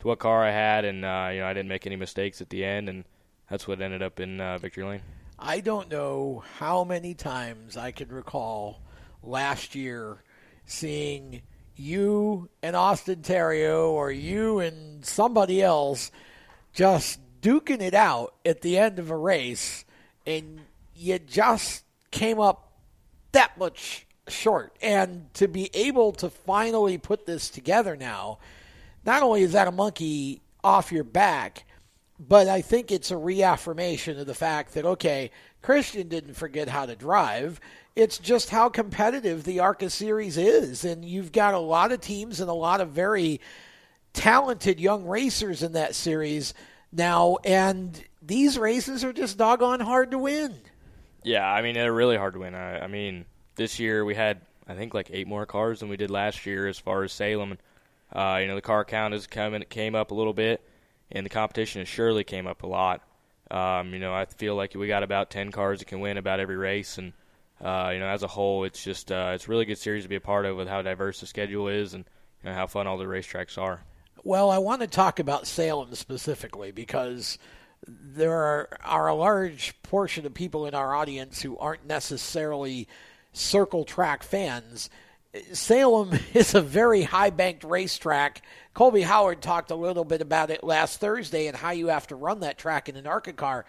to what car I had, and uh, you know I didn't make any mistakes at the end, and that's what ended up in uh, victory lane. I don't know how many times I can recall last year seeing you and Austin Theriault or you and somebody else just duking it out at the end of a race, and you just came up that much short. And to be able to finally put this together now not only is that a monkey off your back, but I think it's a reaffirmation of the fact that, okay, Christian didn't forget how to drive. It's just how competitive the ARCA series is. And you've got a lot of teams and a lot of very talented young racers in that series now. And these races are just doggone hard to win. Yeah, I mean, they're really hard to win. I, I mean, this year we had I think like eight more cars than we did last year as far as Salem. Uh, you know, the car count has come and came up a little bit, and the competition has surely came up a lot. Um, you know, I feel like we got about ten cars that can win about every race, and uh, you know, as a whole, it's just uh, it's a really good series to be a part of with how diverse the schedule is and you know, how fun all the racetracks are. Well, I want to talk about Salem specifically because there are, are a large portion of people in our audience who aren't necessarily circle track fans. Salem is a very high banked racetrack. Colby Howard talked a little bit about it last Thursday and how you have to run that track in an ARCA car.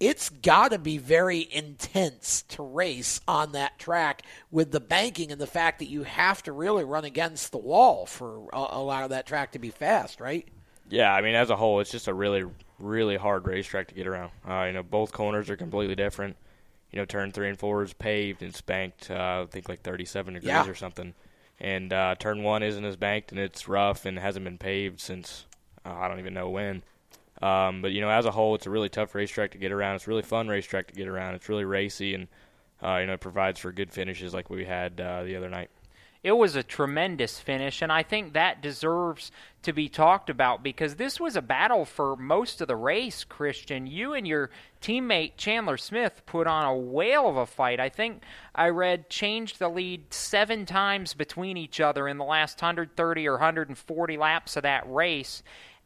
It's got to be very intense to race on that track with the banking and the fact that you have to really run against the wall for a, a lot of that track to be fast, right? Yeah, I mean, as a whole, it's just a really, really hard racetrack to get around. Uh, you know, both corners are completely different you know, turn three and four is paved and it's banked, uh, I think like 37 degrees yeah. or something. And uh, turn one isn't as banked and it's rough and hasn't been paved since uh, I don't even know when. Um, but you know, as a whole, it's a really tough racetrack to get around. It's a really fun racetrack to get around. It's really racy and uh, you know, it provides for good finishes like we had uh, the other night. It was a tremendous finish, and I think that deserves to be talked about because this was a battle for most of the race, Christian. You and your teammate Chandler Smith put on a whale of a fight. I think I read changed the lead seven times between each other in the last 130 or 140 laps of that race.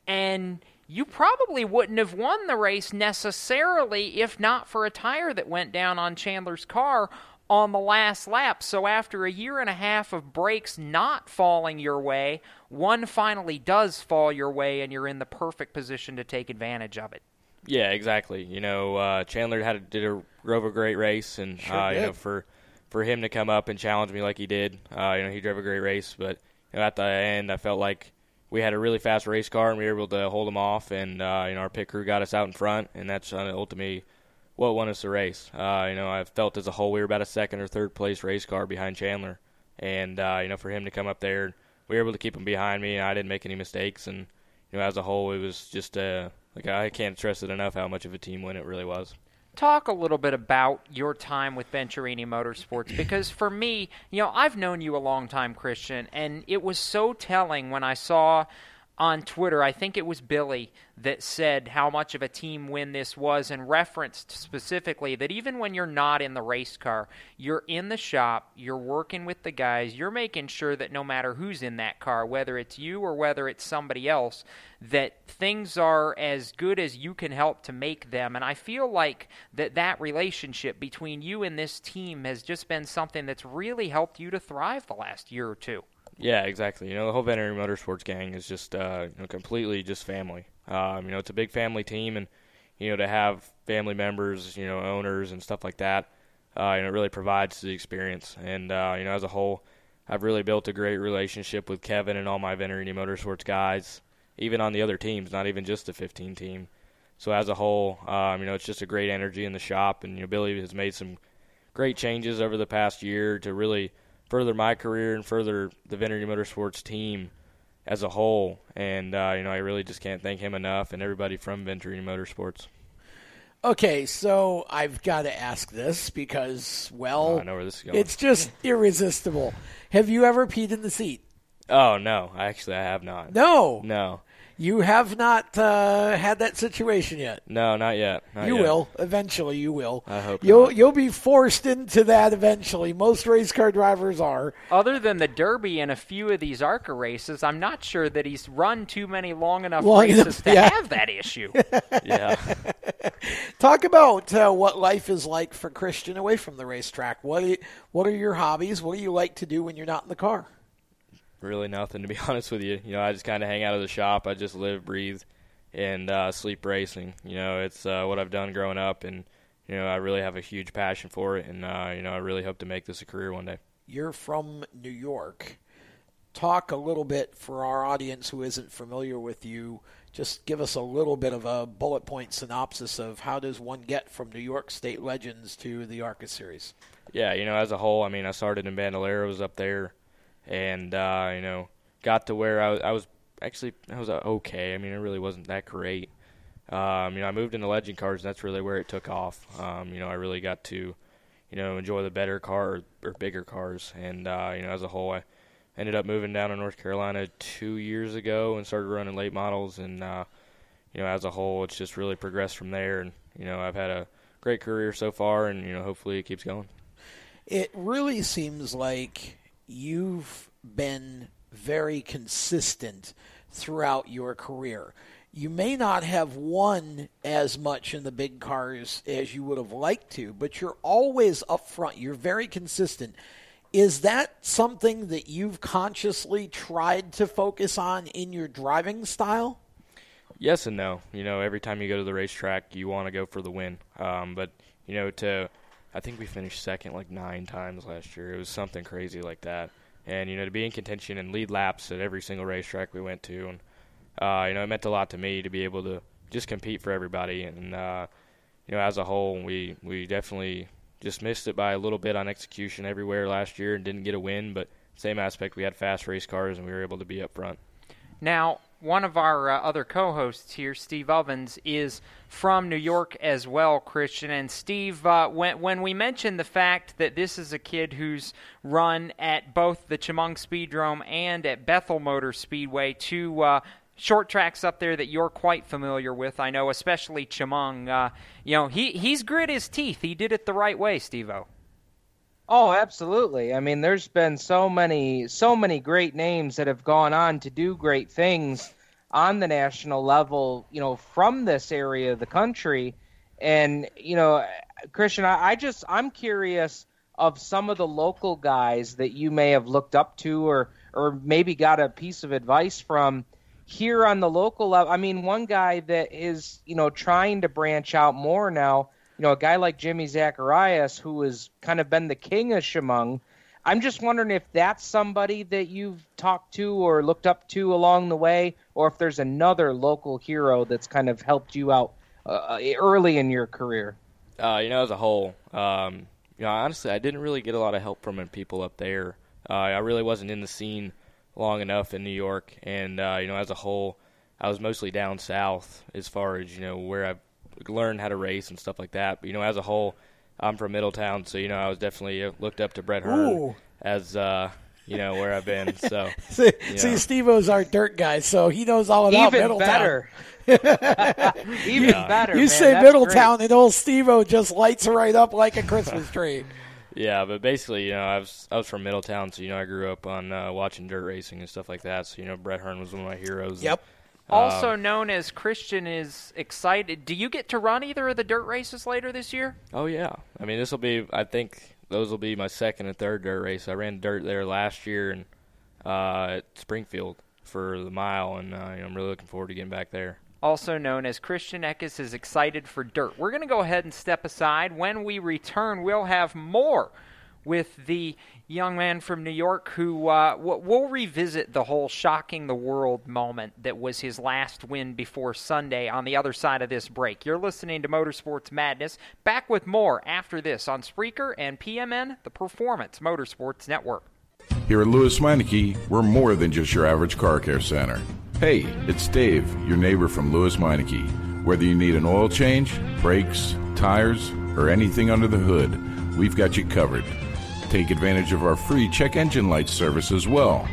And you probably wouldn't have won the race necessarily if not for a tire that went down on Chandler's car on the last lap. So after a year and a half of breaks not falling your way, one finally does fall your way, and you're in the perfect position to take advantage of it. Yeah, exactly. You know, uh, Chandler had did a drove a great race, and sure uh, you know for for him to come up and challenge me like he did, uh, you know, he drove a great race. But you know, at the end, I felt like we had a really fast race car, and we were able to hold him off, and uh, you know, our pit crew got us out in front, and that's uh, ultimately what won us the race. Uh, you know, I felt as a whole we were about a second or third place race car behind Chandler, and uh, you know, for him to come up there, we were able to keep him behind me, and I didn't make any mistakes. And you know, as a whole, it was just uh, like I can't stress it enough how much of a team win it really was. Talk a little bit about your time with Venturini Motorsports because for me, you know, I've known you a long time, Christian, and it was so telling when I saw on Twitter, I think it was Billy that said how much of a team win this was and referenced specifically that even when you're not in the race car, you're in the shop, you're working with the guys, you're making sure that no matter who's in that car, whether it's you or whether it's somebody else, that things are as good as you can help to make them. And I feel like that that relationship between you and this team has just been something that's really helped you to thrive the last year or two. Yeah, exactly. You know, the whole Venturini Motorsports gang is just uh, you know, completely just family. Um, you know, it's a big family team, and you know, to have family members, you know, owners and stuff like that, uh, you know, it really provides the experience. And uh, you know, as a whole, I've really built a great relationship with Kevin and all my Venturini Motorsports guys, even on the other teams, not even just the 15 team. So as a whole, um, you know, it's just a great energy in the shop, and you know, Billy has made some great changes over the past year to really further my career and further the Venturini Motorsports team as a whole. And uh, you know, I really just can't thank him enough and everybody from Venturini Motorsports. Okay, so I've got to ask this because, well, Oh, I know where this is going. it's just irresistible. Have you ever peed in the seat? Oh no, actually I have not. No. No. You have not uh, had that situation yet. No, not yet. Not you yet. will eventually. You will. I hope you'll you'll be forced into that eventually. Most race car drivers are. Other than the Derby and a few of these ARCA races, I'm not sure that he's run too many long enough Long races enough, to yeah. have that issue. yeah. Talk about uh, what life is like for Christian away from the racetrack. What are you, what are your hobbies? What do you like to do when you're not in the car? Really nothing to be honest with you. You know, I just kind of hang out of the shop. I just live, breathe, and uh, sleep racing. You know, it's uh, what I've done growing up, and you know, I really have a huge passion for it, and uh, you know, I really hope to make this a career one day. You're from New York. Talk a little bit for our audience who isn't familiar with you. Just give us a little bit of a bullet point synopsis of how does one get from New York State Legends to the ARCA Series. Yeah, you know, as a whole, I mean, I started in Bandoleros up there, and uh, you know, got to where I I was actually I was uh, okay. I mean, it really wasn't that great. Um, you know, I moved into legend cars, and that's really where it took off. Um, you know, I really got to you know enjoy the better car or, or bigger cars. And uh, you know, as a whole, I ended up moving down to North Carolina two years ago and started running late models. And uh, you know, as a whole, it's just really progressed from there. And you know, I've had a great career so far, and you know, hopefully it keeps going. It really seems like you've been very consistent throughout your career. You may not have won as much in the big cars as you would have liked to, but you're always up front. You're very consistent. Is that something that you've consciously tried to focus on in your driving style? Yes and no. You know, every time you go to the racetrack, you want to go for the win. Um, but you know, to I think we finished second like nine times last year. It was something crazy like that. And you know, to be in contention and lead laps at every single racetrack we went to, and uh, you know, it meant a lot to me to be able to just compete for everybody. And uh, you know, as a whole, we we definitely just missed it by a little bit on execution everywhere last year and didn't get a win. But same aspect, we had fast race cars and we were able to be up front. Now, one of our uh, other co-hosts here, Steve Ovens, is from New York as well, Christian. And Steve, uh, when when we mentioned the fact that this is a kid who's run at both the Chemung Speedrome and at Bethel Motor Speedway, two uh, short tracks up there that you're quite familiar with, I know, especially Chemung. Uh, you know, he he's grit his teeth. He did it the right way, Steve-O. Oh, absolutely. I mean, there's been so many, so many great names that have gone on to do great things on the national level, you know, from this area of the country. And, you know, Christian, I, I just, I'm curious of some of the local guys that you may have looked up to or, or maybe got a piece of advice from here on the local level. I mean, one guy that is, you know, trying to branch out more now you know, a guy like Jimmy Zacharias, who has kind of been the king of Chemung. I'm just wondering if that's somebody that you've talked to or looked up to along the way, or if there's another local hero that's kind of helped you out uh, early in your career. Uh, you know, as a whole, um, you know, honestly, I didn't really get a lot of help from people up there. Uh, I really wasn't in the scene long enough in New York, and uh, you know, as a whole, I was mostly down south as far as you know where I've learn how to race and stuff like that. But you know, as a whole, I'm from Middletown, so you know, I was definitely uh, looked up to Brett Hearn Ooh. as uh, you know where I've been. So see, you see. Steve-O's our dirt guy, so he knows all about Even Middletown. better. Even better. You man. say Middletown, great. and old Steve-O just lights right up like a Christmas tree. Yeah, but basically, you know, I was I was from Middletown, so you know, I grew up on uh, watching dirt racing and stuff like that. So you know, Brett Hearn was one of my heroes. Yep. Also Um, known as Christian is excited. Do you get to run either of the dirt races later this year? Oh yeah, I mean, this will be. I think those will be my second and third dirt race. I ran dirt there last year and uh, at Springfield for the mile, and uh, I'm really looking forward to getting back there. also known as Christian Eckes, is excited for dirt. We're going to go ahead and step aside. When we return, we'll have more with the young man from New York who uh, we'll revisit the whole shocking the world moment that was his last win before Sunday on the other side of this break. You're listening to Motorsports Madness. Back with more after this on Spreaker and PMN, the Performance Motorsports Network. Here at Lewes Meineke, we're more than just your average car care center. Hey, it's Dave, your neighbor from Lewes Meineke. Whether you need an oil change, brakes, tires, or anything under the hood, we've got you covered. Take advantage of our free check engine light service as well.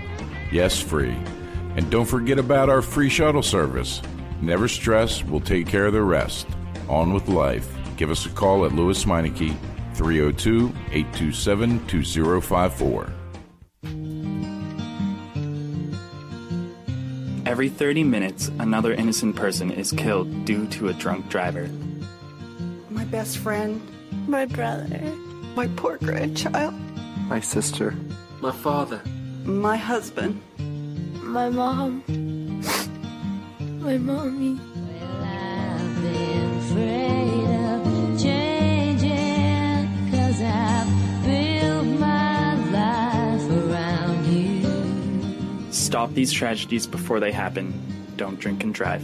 Yes, free. And don't forget about our free shuttle service. Never stress, we'll take care of the rest. On with life. Give us a call at Lewes Meineke, 302 827 2054. Every 30 minutes, another innocent person is killed due to a drunk driver. My best friend. My brother. My poor grandchild. My sister. My father. My husband. My mom. My mommy. Stop these tragedies before they happen. Don't drink and drive.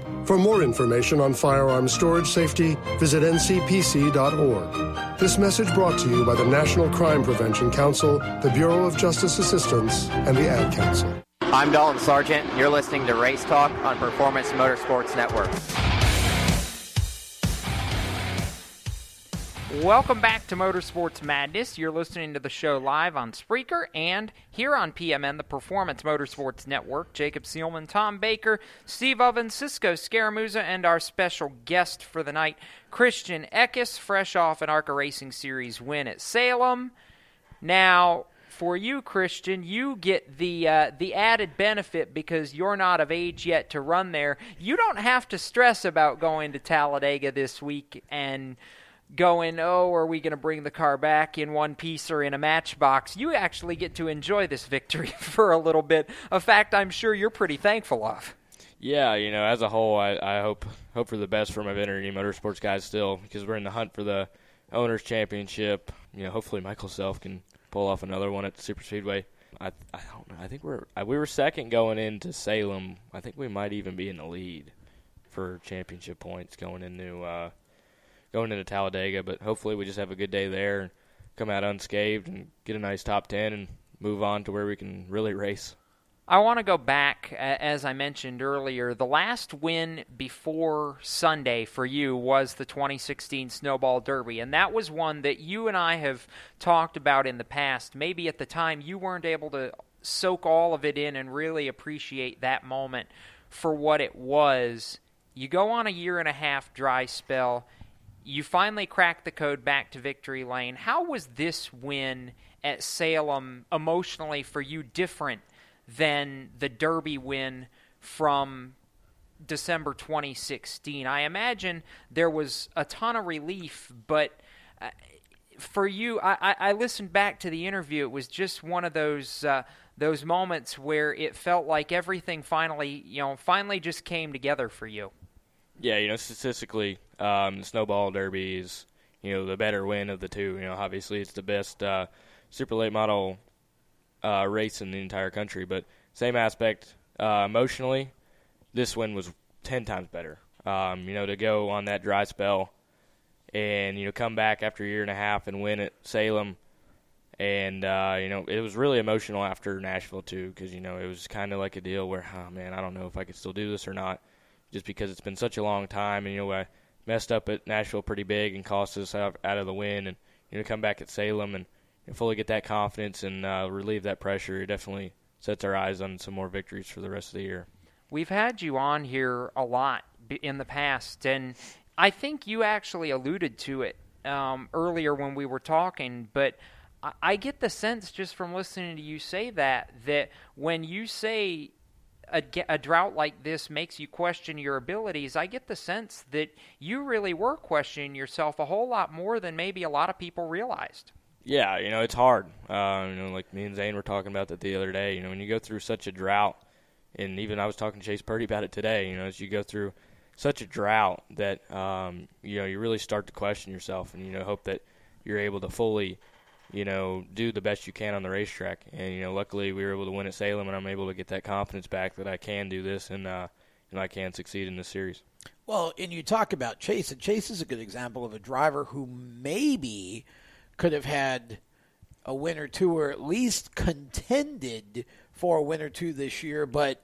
For more information on firearm storage safety, visit ncpc.org. This message brought to you by the National Crime Prevention Council, the Bureau of Justice Assistance, and the Ad Council. I'm Dalton Sargent. You're listening to Race Talk on Performance Motorsports Network. Welcome back to Motorsports Madness. You're listening to the show live on Spreaker and here on PMN, the Performance Motorsports Network. Jacob Seelman, Tom Baker, Steve Ovens, Cisco Scaramuza, and our special guest for the night, Christian Eckes, fresh off an ARCA Racing Series win at Salem. Now, for you, Christian, you get the uh, the added benefit because you're not of age yet to run there. You don't have to stress about going to Talladega this week and going, oh, are we going to bring the car back in one piece or in a matchbox? You actually get to enjoy this victory for a little bit. A fact I'm sure you're pretty thankful of. Yeah, you know, as a whole, I, I hope hope for the best for my Venturini Motorsports guys still because we're in the hunt for the owners championship. You know, hopefully Michael Self can pull off another one at the Super Speedway. I I don't know. I think we're we were second going into Salem. I think we might even be in the lead for championship points going into uh, going into Talladega. But hopefully, we just have a good day there and come out unscathed and get a nice top ten and move on to where we can really race. I want to go back, as I mentioned earlier. The last win before Sunday for you was the 2016 Snowball Derby, and that was one that you and I have talked about in the past. Maybe at the time you weren't able to soak all of it in and really appreciate that moment for what it was. You go on a year and a half dry spell. You finally cracked the code back to victory lane. How was this win at Salem emotionally for you different than the Derby win from December 2016. I imagine there was a ton of relief, but uh, for you, I, I, listened back to the interview. It was just one of those uh, those moments where it felt like everything finally, you know, finally just came together for you. Yeah, you know, statistically, um, Snowball Derby is you know the better win of the two. You know, obviously it's the best uh, super late model uh, race in the entire country. But same aspect, uh, emotionally, this win was ten times better. Um, you know, to go on that dry spell and you know come back after a year and a half and win at Salem, and uh, you know it was really emotional after Nashville too, because you know it was kind of like a deal where, oh man, I don't know if I could still do this or not, just because it's been such a long time, and you know I messed up at Nashville pretty big and cost us out, out of the win, and you know come back at Salem and and fully get that confidence and uh, relieve that pressure, it definitely sets our eyes on some more victories for the rest of the year. We've had you on here a lot in the past, and I think you actually alluded to it um, earlier when we were talking, but I get the sense just from listening to you say that that when you say a, a, drought like this makes you question your abilities, I get the sense that you really were questioning yourself a whole lot more than maybe a lot of people realized. Yeah, you know it's hard. Uh, you know, like me and Zane were talking about that the other day. You know, when you go through such a drought, and even I was talking to Chase Purdy about it today. You know, as you go through such a drought that um, you know you really start to question yourself, and you know hope that you're able to fully, you know, do the best you can on the racetrack. And you know, luckily we were able to win at Salem, and I'm able to get that confidence back that I can do this, and uh, and I can succeed in this series. Well, and you talk about Chase, and Chase is a good example of a driver who maybe could have had a win or two, or at least contended for a win or two this year. But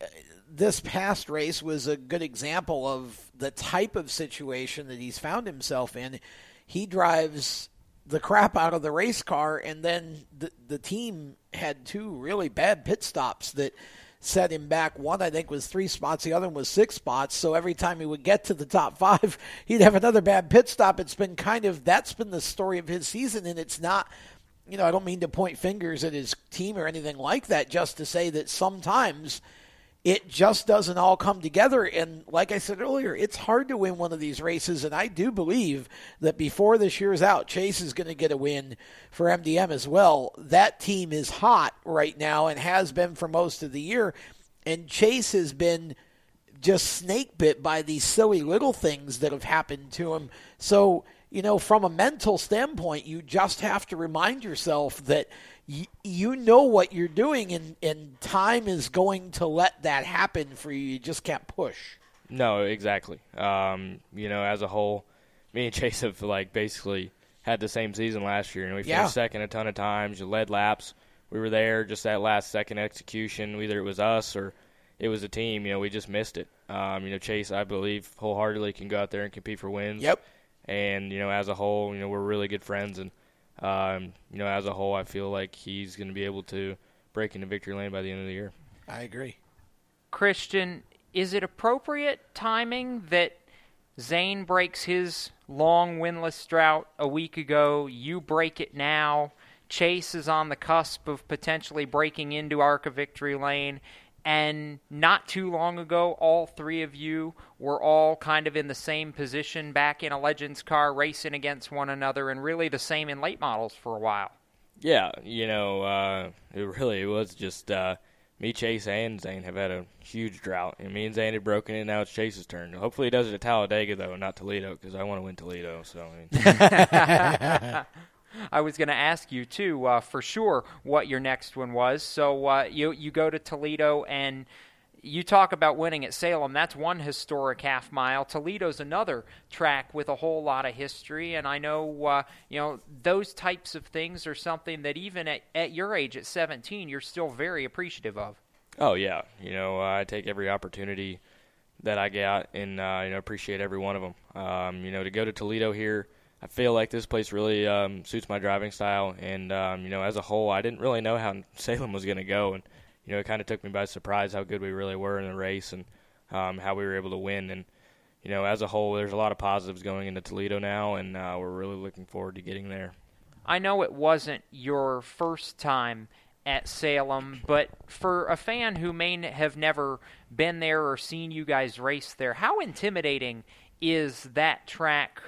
uh, this past race was a good example of the type of situation that he's found himself in. He drives the crap out of the race car, and then the the team had two really bad pit stops that set him back. One, I think, was three spots. The other one was six spots. So every time he would get to the top five, he'd have another bad pit stop. It's been kind of that's been the story of his season, and it's not. You know, I don't mean to point fingers at his team or anything like that. Just to say that sometimes it just doesn't all come together. And like I said earlier, it's hard to win one of these races. And I do believe that before this year's out, Chase is going to get a win for MDM as well. That team is hot right now and has been for most of the year. And Chase has been just snake bit by these silly little things that have happened to him. So, you know, from a mental standpoint, you just have to remind yourself that you know what you're doing, and, and time is going to let that happen for you. You just can't push. No, exactly. Um, you know, as a whole, me and Chase have like basically had the same season last year, and we finished Yeah. second a ton of times. You led laps. We were there just that last second execution. Either it was us or it was a team. You know, we just missed it. Um, you know, Chase, I believe wholeheartedly can go out there and compete for wins. Yep. And you know, as a whole, you know, we're really good friends, and um, you know, as a whole, I feel like he's going to be able to break into victory lane by the end of the year. I agree. Christian, is it appropriate timing that Zane breaks his long winless drought a week ago? You break it now. Chase is on the cusp of potentially breaking into Arca Victory Lane. And not too long ago, all three of you were all kind of in the same position back in a Legends car, racing against one another, and really the same in late models for a while. Yeah, you know, uh, it really was just uh, me, Chase, and Zane have had a huge drought, and me and Zane had broken it. Now it's Chase's turn. Hopefully, he does it at Talladega though, not Toledo, because I want to win Toledo. So. I mean. I was going to ask you too, uh, for sure, what your next one was. So uh, you you go to Toledo and you talk about winning at Salem. That's one historic half mile. Toledo's another track with a whole lot of history, and I know uh, you know those types of things are something that even at, at your age, at 17, you're still very appreciative of. Oh yeah, you know I take every opportunity that I get and uh, you know appreciate every one of them. Um, you know to go to Toledo here, I feel like this place really um, suits my driving style, and um, you know as a whole, I didn't really know how Salem was going to go, and you know it kind of took me by surprise how good we really were in the race and um, how we were able to win. And you know as a whole, there's a lot of positives going into Toledo now, and uh, we're really looking forward to getting there. I know it wasn't your first time at Salem, but for a fan who may have never been there or seen you guys race there, how intimidating is that track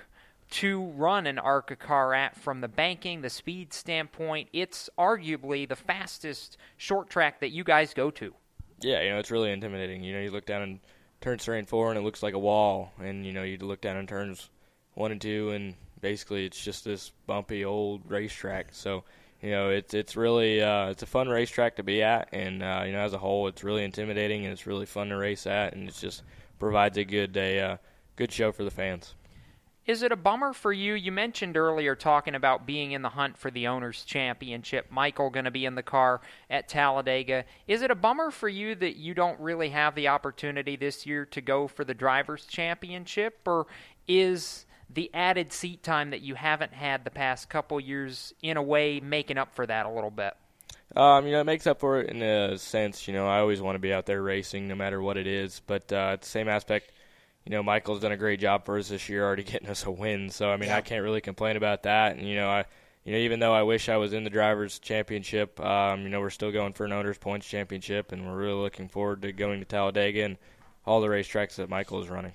to run an ARCA car at from the banking, the speed standpoint? It's arguably the fastest short track that you guys go to. Yeah, you know, it's really intimidating. You know, you look down in turns three and four, and it looks like a wall. And you know, you look down in turns one and two, and basically it's just this bumpy old racetrack. So, you know, it's it's really uh, it's a fun racetrack to be at, and uh, you know, as a whole, it's really intimidating and it's really fun to race at, and it just provides a good a uh, good show for the fans. Is it a bummer for you? You mentioned earlier talking about being in the hunt for the Owners' Championship. Michael going to be in the car at Talladega. Is it a bummer for you that you don't really have the opportunity this year to go for the Drivers' Championship? Or is the added seat time that you haven't had the past couple years, in a way, making up for that a little bit? Um, you know, it makes up for it in a sense. You know, I always want to be out there racing, no matter what it is. But uh, the same aspect, you know, Michael's done a great job for us this year, already getting us a win. So I mean, Yeah. I can't really complain about that. And you know, I, you know, even though I wish I was in the drivers' championship, um, you know, we're still going for an owners' points championship, and we're really looking forward to going to Talladega and all the racetracks that Michael is running.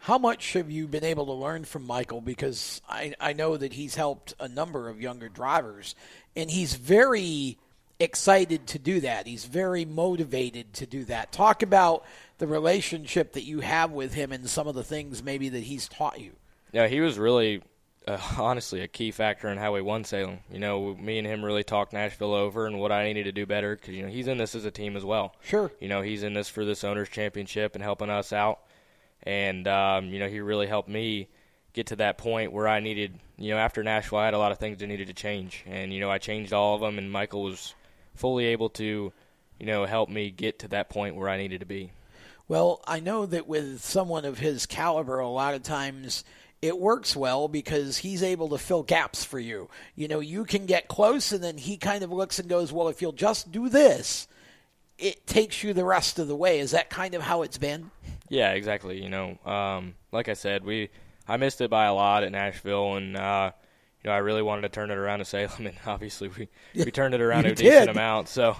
How much have you been able to learn from Michael? Because I, I know that he's helped a number of younger drivers, and he's very excited to do that. He's very motivated to do that. Talk about the relationship that you have with him and some of the things maybe that he's taught you. Yeah, he was really, uh, honestly, a key factor in how we won Salem. You know, me and him really talked Nashville over and what I needed to do better because you know he's in this as a team as well. Sure. You know, he's in this for this owners championship and helping us out, and um, you know he really helped me get to that point where I needed. You know, after Nashville, I had a lot of things that needed to change, and you know I changed all of them, and Michael was fully able to, you know, help me get to that point where I needed to be. Well, I know that with someone of his caliber, a lot of times it works well because he's able to fill gaps for you. You know, you can get close, and then he kind of looks and goes, Well, if you'll just do this, it takes you the rest of the way. Is that kind of how it's been? Yeah, exactly. You know, um, like I said, we I missed it by a lot at Nashville, and uh, you know I really wanted to turn it around to Salem, and obviously we we turned it around a decent amount. So,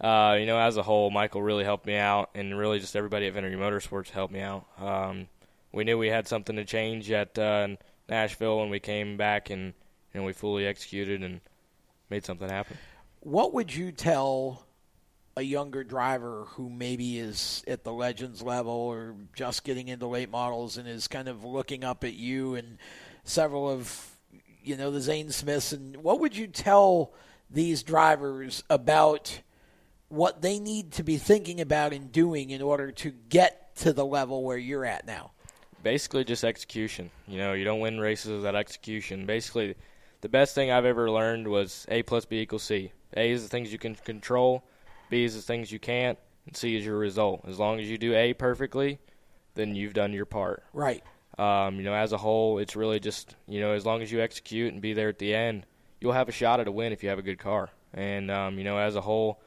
uh, you know, as a whole, Michael really helped me out, and really just everybody at Venturini Motorsports helped me out. Um, we knew we had something to change at uh, Nashville, and we came back and and we fully executed and made something happen. What would you tell a younger driver who maybe is at the Legends level or just getting into late models and is kind of looking up at you and several of you know the Zane Smiths and what would you tell these drivers about what they need to be thinking about and doing in order to get to the level where you're at now? basically just execution. You know, you don't win races without execution. Basically, the best thing I've ever learned was A plus B equals C. A is the things you can control, B is the things you can't, and C is your result. As long as you do A perfectly, then you've done your part. Right. Um, you know, as a whole, it's really just you know, as long as you execute and be there at the end, you'll have a shot at a win if you have a good car. And um, you know, as a whole,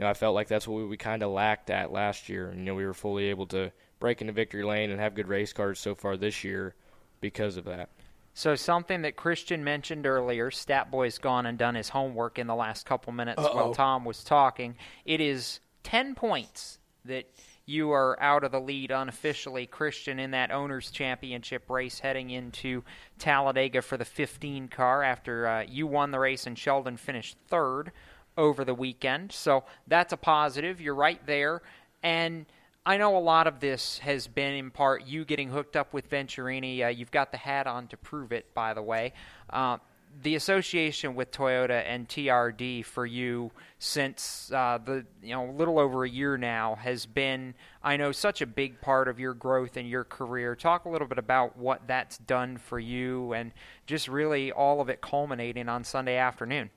you know, I felt like that's what we, we kind of lacked at last year. And, You know, we were fully able to break into victory lane and have good race cars so far this year because of that. So something that Christian mentioned earlier, Stat Boy's gone and done his homework in the last couple minutes Uh-oh. while Tom was talking. It is 10 points that you are out of the lead unofficially, Christian, in that Owners Championship race heading into Talladega for the 15 car after uh, you won the race and Sheldon finished third over the weekend. So that's a positive. You're right there. And I know a lot of this has been in part you getting hooked up with Venturini. Uh, you've got the hat on to prove it, by the way. Uh, the association with Toyota and TRD for you since uh, the you know a little over a year now has been I know such a big part of your growth and your career. Talk a little bit about what that's done for you and just really all of it culminating on Sunday afternoon.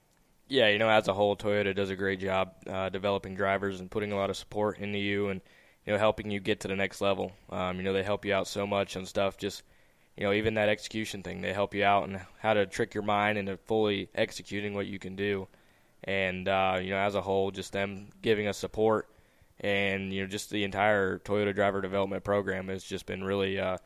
Yeah, you know, as a whole, Toyota does a great job uh, developing drivers and putting a lot of support into you and you know helping you get to the next level. Um, you know, they help you out so much and stuff. Just you know, even that execution thing, they help you out and how to trick your mind into fully executing what you can do. And uh, you know, as a whole, just them giving us support and you know, just the entire Toyota driver development program has just been really, uh,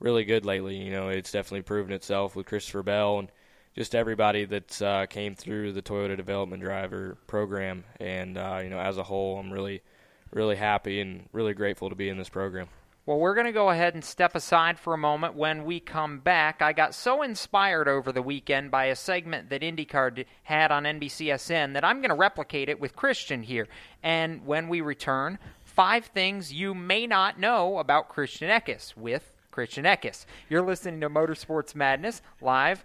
really good lately. You know, it's definitely proven itself with Christopher Bell and just everybody that uh, came through the Toyota Development Driver program. And uh, you know, as a whole, I'm really, really happy and really grateful to be in this program. Well, we're going to go ahead and step aside for a moment. When we come back, I got so inspired over the weekend by a segment that IndyCar had on NBCSN that I'm going to replicate it with Christian here. And when we return, five things you may not know about Christian Eckes with Christian Eckes. You're listening to Motorsports Madness live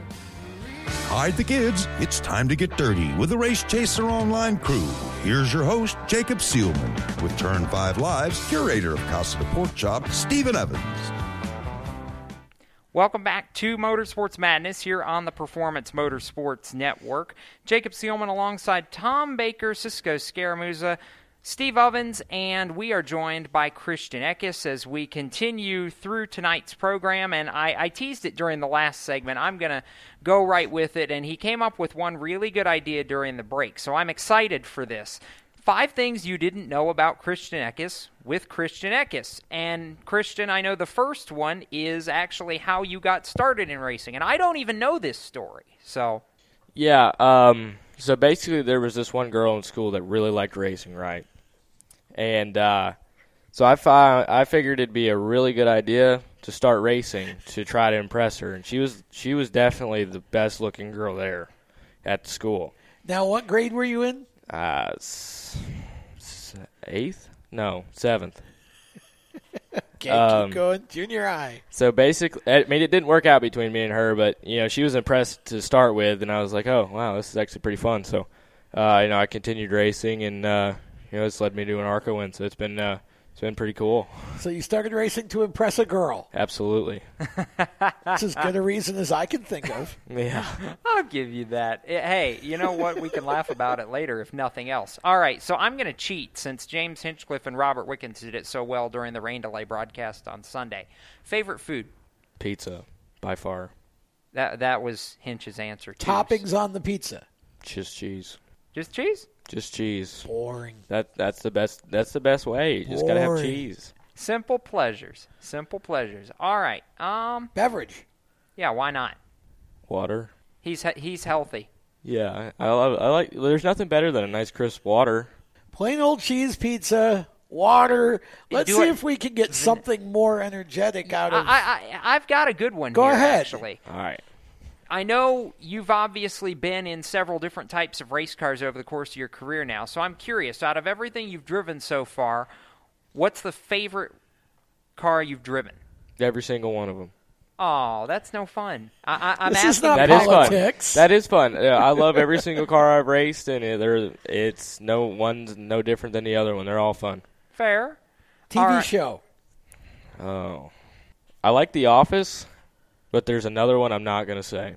Hide the kids. It's time to get dirty with the Race Chaser Online crew. Here's your host, Jacob Seelman, with Turn 5 Live's curator of Casa de Pork Chop, Stephen Evans. Welcome back to Motorsports Madness here on the Performance Motorsports Network. Jacob Seelman alongside Tom Baker, Cisco Scaramuza, Steve Ovens, and we are joined by Christian Eckes as we continue through tonight's program. And I, I teased it during the last segment. I'm going to go right with it. And he came up with one really good idea during the break. So I'm excited for this. Five things you didn't know about Christian Eckes with Christian Eckes. And Christian, I know the first one is actually how you got started in racing. And I don't even know this story. So. Yeah, um, so basically there was this one girl in school that really liked racing, right? And uh, so I fi- I figured it'd be a really good idea to start racing to try to impress her, and she was she was definitely the best looking girl there at school. Now, what grade were you in? Uh, s- s- eighth? No, seventh. Okay, Um, keep going. Junior high. So basically, I mean, it didn't work out between me and her, but you know, she was impressed to start with, and I was like, oh wow, this is actually pretty fun. So, uh, you know, I continued racing, and uh, you know, it's led me to an ARCA win. So it's been uh, it's been pretty cool. So you started racing to impress a girl. Absolutely. That's as good a reason as I can think of. Yeah. I'll give you that. Eh, Hey, you know what? We can laugh about it later if nothing else. All right, so I'm going to cheat since James Hinchcliffe and Robert Wickens did it so well during the rain delay broadcast on Sunday. Favorite food? Pizza, by far. That that was Hinch's answer. Too. Toppings on the pizza. Just cheese. Just cheese? Just cheese. Boring. That that's the best. That's the best way. You just gotta have Boring. cheese. Simple pleasures. Simple pleasures. All right. Um. Beverage. Yeah. Why not? Water. He's he- he's healthy. Yeah, I, I love. I like. There's nothing better than a nice crisp water. Plain old cheese pizza, water. Let's do see it- if we can get something more energetic out of. I, I I've got a good one. Go here, ahead. Actually. All right. I know you've obviously been in several different types of race cars over the course of your career now, so I'm curious. Out of everything you've driven so far, what's the favorite car you've driven? Every single one of them. Oh, that's no fun. I, I, I'm This is asking. not That is politics. fun. That is fun. Yeah, I love every single car I've raced, and it, they're, it's no one's no different than the other one. They're all fun. Fair. TV All right. show. Oh, I like The Office, but there's another one I'm not gonna say.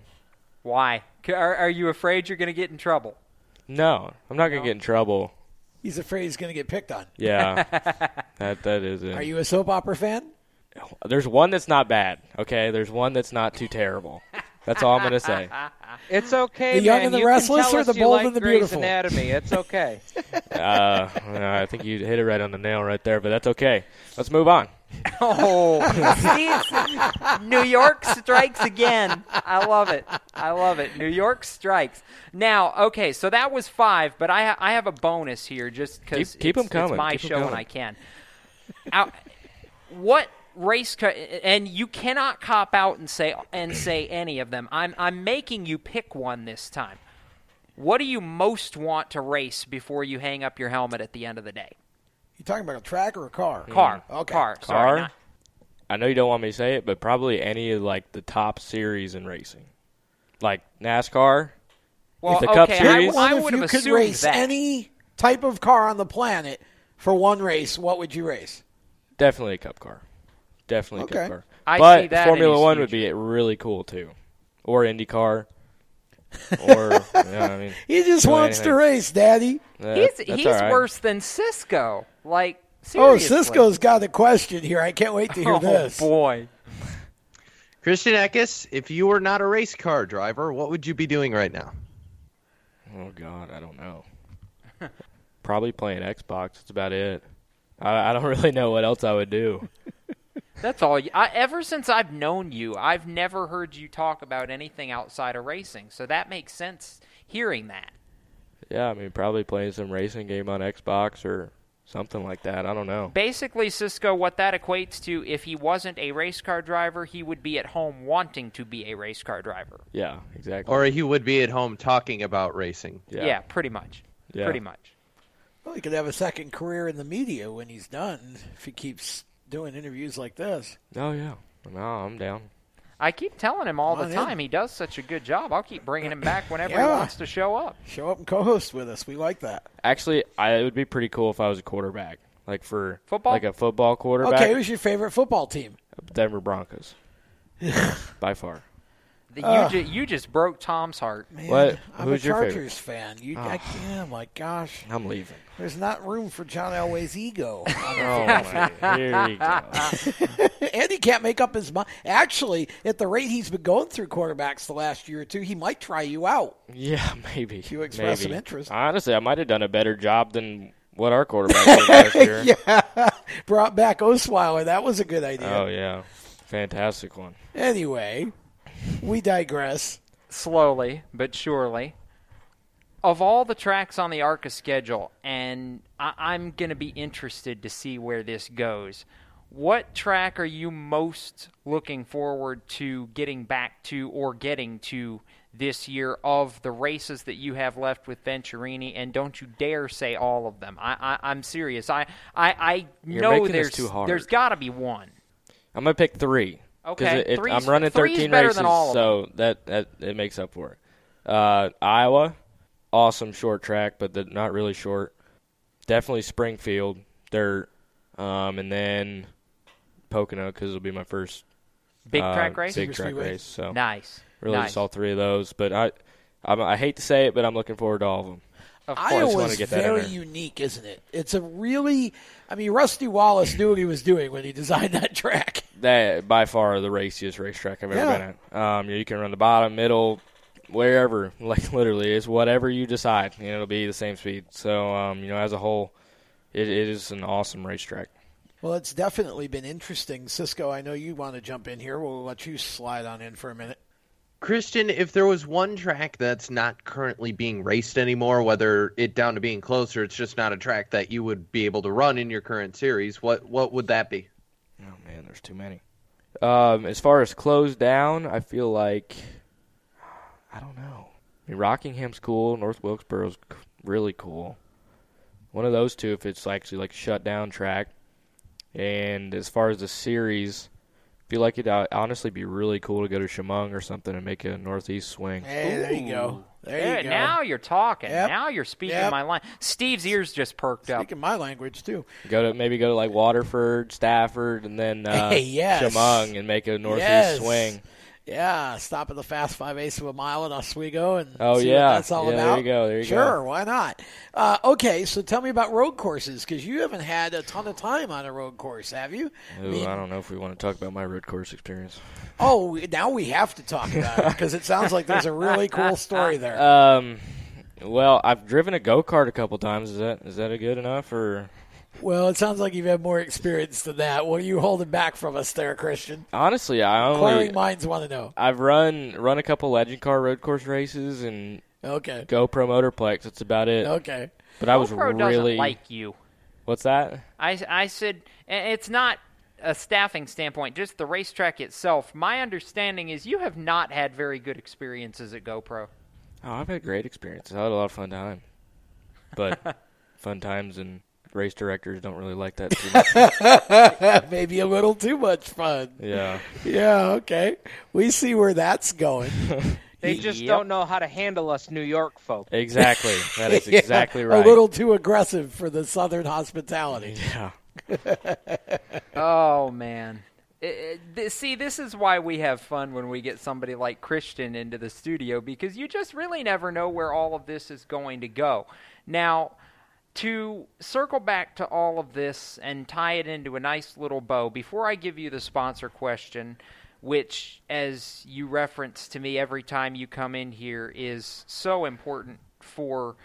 Why? Are, are you afraid you're going to get in trouble? No, I'm not gonna get in trouble. He's afraid he's going to get picked on. Yeah, that that is it. Are you a soap opera fan? There's one that's not bad. Okay, there's one that's not too terrible. That's all I'm gonna say. It's okay, The Young man. and the you Restless or the Bold like and the Grey's Beautiful? Anatomy. It's okay. Uh, I think you hit it right on the nail right there, but that's okay. Let's move on. Oh, Steve, New York strikes again. I love it. I love it. New York strikes. Now, okay, so that was five, but I ha- I have a bonus here just because Keep- keep 'em coming. It's my Keep 'em show and. I can. Out, what race car? And you cannot cop out and say and say any of them. I'm I'm making you pick one this time. What do you most want to race before you hang up your helmet at the end of the day? You talking about a track or a car? Car. Okay. Car. Car. Sorry, not- I know you don't want me to say it, but probably any of like the top series in racing, like NASCAR. Well, the Cup okay, I Series. w- I Well, if would you have could assumed race that. any type of car on the planet for one race, what would you race? Definitely a Cup car. Definitely a Okay. Cup car. I but see that Formula in his One would be really cool too, or IndyCar, or yeah, I mean, He just really wants to race, Daddy. Yeah, he's he's all right. worse than Cisco. Like Oh. Cisco's got a question here. I can't wait to hear oh, this. boy. Christian Eckes, if you were not a race car driver, what would you be doing right now? Oh God, I don't know. Probably playing Xbox. That's about it. I, I don't really know what else I would do. That's all. You, I, ever since I've known you, I've never heard you talk about anything outside of racing. So that makes sense hearing that. Yeah, I mean, probably playing some racing game on Xbox or something like that. I don't know. Basically, Cisco, what that equates to, if he wasn't a race car driver, he would be at home wanting to be a race car driver. Yeah, exactly. Or he would be at home talking about racing. Yeah, pretty much. Yeah. Pretty much. Well, he could have a second career in the media when he's done if he keeps doing interviews like this. Oh yeah. No, I'm down. I keep telling him all Come the on in. time he does such a good job. I'll keep bringing him back whenever Yeah. he wants to show up. Show up and co-host with us. We like that. Actually, I, it would be pretty cool if I was a quarterback, like for Football? like a football quarterback. Okay, who's your favorite football team? Denver Broncos, by far. The, Ugh. you, ju- you just broke Tom's heart. Man, What? I'm Who's a your Chargers favorite? fan. You, Oh. I, yeah, my gosh. I'm leaving. There's not room for John Elway's ego. Oh, my. Here you go. and he can't make up his mind. Actually, at the rate he's been going through quarterbacks the last year or two, he might try you out. Yeah, maybe. If you express maybe. some interest. Honestly, I might have done a better job than what our quarterback did last year. yeah, brought back Osweiler. That was a good idea. Oh yeah, fantastic one. Anyway, we digress. slowly but surely. Of all the tracks on the ARCA schedule, and I- I'm going to be interested to see where this goes. What track are you most looking forward to getting back to or getting to this year of the races that you have left with Venturini? And don't you dare say all of them. I, I, I'm serious. I, I, I know there's there's got to be one. I'm gonna pick three. 'Cause Okay, it, it, I'm running 13 races, than all so that that it makes up for it. Uh, Iowa, awesome short track, but the, not really short. Definitely Springfield, dirt, um, and then Pocono because it'll be my first Big uh, track race? Big track race. So Nice, Really nice. just all three of those, but I, I'm, I hate to say it, but I'm looking forward to all of them. Of I just Iowa's to get that in very unique, isn't it? It's a really, I mean, Rusty Wallace knew what he was doing when he designed that track. That by far the raciest racetrack I've ever Yeah. been at. Um, you can run the bottom, middle, wherever. Like literally, it's whatever you decide. You know, it'll be the same speed. So um, you know, as a whole, it, it is an awesome racetrack. Well, it's definitely been interesting. Cisco, I know you want to jump in here. We'll let you slide on in for a minute. Christian, if there was one track that's not currently being raced anymore, whether it down to being closer, it's just not a track that you would be able to run in your current series, what what would that be? Man, there's too many. Um, as far as closed down, I feel like I don't know. I mean, Rockingham's cool. North Wilkesboro's c- really cool. One of those two, if it's actually like shut down track. And as far as the series, I feel like it'd uh, honestly be really cool to go to Chemung or something and make a northeast swing. Hey, there you go. There you go. Now you're talking. Yep. Now you're speaking Yep. my line. Steve's ears just perked up. Speaking my language too. Go to maybe go to like Waterford, Stafford, and then uh, Hey, yes. Chemung and make a northeast Yes. swing. Yeah, stop at the fast five eighths of a mile in Oswego and Oh, see yeah. what that's all Yeah, there about. you go, there you go. sure, why not? Uh, okay, so tell me about road courses because you haven't had a ton of time on a road course, have you? Ooh, mean- I don't know if we want to talk about my road course experience. Oh, now we have to talk about it because it sounds like there's a really cool story there. Um, well, I've driven a go kart a couple times. Is that is that a good enough or? Well, it sounds like you've had more experience than that. What are you holding back from us there, Christian? Honestly, I only Inquiring minds want to know. I've run run a couple legend car road course races and Okay. GoPro Motorplex. That's about it. Okay. But I was GoPro really doesn't like you. What's that? I, I said it's not a staffing standpoint, just the racetrack itself. My understanding is you have not had very good experiences at GoPro. Oh, I've had great experiences. I had a lot of fun time, but fun times and race directors don't really like that too much. Maybe a little too much fun. Yeah. Yeah, okay. We see where that's going. They just Yep. don't know how to handle us New York folk. Exactly. That is Yeah, exactly right. A little too aggressive for the southern hospitality. Yeah. oh man. It- it- see, this is why we have fun when we get somebody like Christian into the studio because you just really never know where all of this is going to go. Now, to circle back to all of this and tie it into a nice little bow, before I give you the sponsor question, which, as you reference to me every time you come in here, is so important for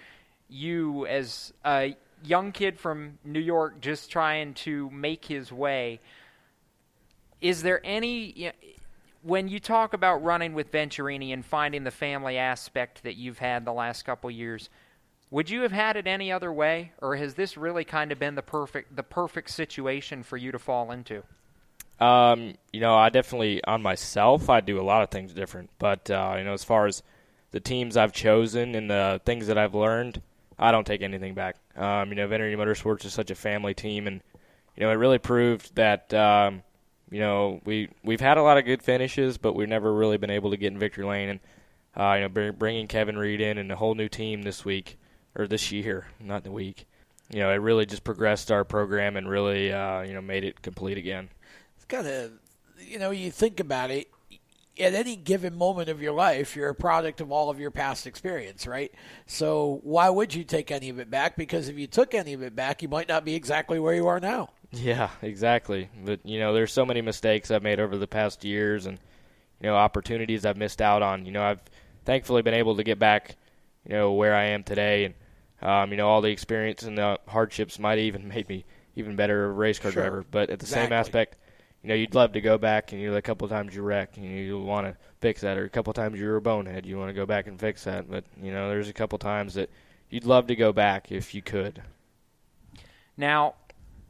you as a young kid from New York just trying to make his way. Is there any y- when you talk about running with Venturini and finding the family aspect that you've had the last couple years, would you have had it any other way, or has this really kind of been the perfect the perfect situation for you to fall into? Um, you know, I definitely on myself, I do a lot of things different. But uh, you know, as far as the teams I've chosen and the things that I've learned, I don't take anything back. Um, you know, Venturini Motorsports is such a family team, and you know, it really proved that um, you know we we've had a lot of good finishes, but we've never really been able to get in victory lane. And uh, you know, bringing Kevin Reed in and a whole new team this week or this year, not the week. You know, it really just progressed our program and really uh, you know made it complete again. It's kind of, you know, you think about it. At any given moment of your life, you're a product of all of your past experience, right? So why would you take any of it back? Because if you took any of it back, you might not be exactly where you are now. Yeah, exactly. But you know, there's so many mistakes I've made over the past years, and you know, opportunities I've missed out on. You know, I've thankfully been able to get back, you know, where I am today, and um, you know, all the experience and the hardships might even made me even better race car Sure. driver. But at the same aspect, you know, you'd love to go back and you know, a couple times you wreck and you want to fix that, or a couple times you were a bonehead, you want to go back and fix that. But you know, there's a couple times that you'd love to go back if you could. Now,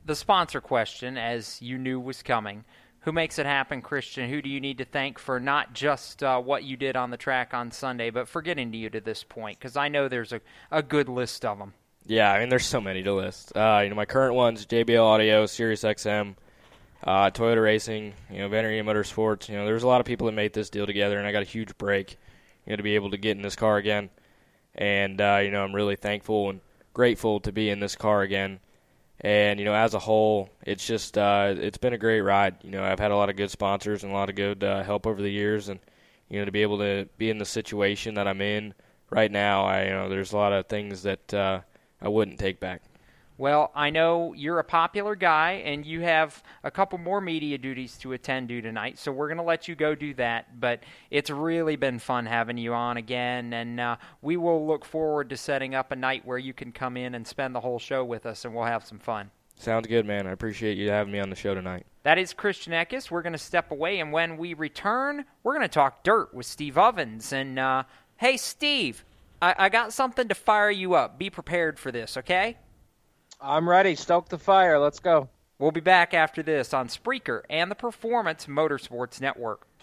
the sponsor question, as you knew was coming, who makes it happen, Christian? Who do you need to thank for not just uh, what you did on the track on Sunday, but for getting to you to this point? Because I know there's a, a good list of them. Yeah, I mean, there's so many to list. Uh, you know, my current ones: JBL Audio, Sirius XM, uh, Toyota Racing, you know, Venturini Motorsports. You know, there's a lot of people that made this deal together, and I got a huge break, you know, to be able to get in this car again. And uh, you know, I'm really thankful and grateful to be in this car again. And you know, as a whole, it's just uh, it's been a great ride. You know, I've had a lot of good sponsors and a lot of good uh, help over the years, and you know, to be able to be in the situation that I'm in right now, I you know, there's a lot of things that uh, I wouldn't take back. Well, I know you're a popular guy, and you have a couple more media duties to attend to tonight, so we're going to let you go do that. But it's really been fun having you on again, and uh, we will look forward to setting up a night where you can come in and spend the whole show with us, and we'll have some fun. Sounds good, man. I appreciate you having me on the show tonight. That is Christian Eckes. We're going to step away, and when we return, we're going to talk dirt with Steve Ovens. And uh, hey, Steve, I-, I got something to fire you up. Be prepared for this, okay? I'm ready. Stoke the fire. Let's go. We'll be back after this on Spreaker and the Performance Motorsports Network.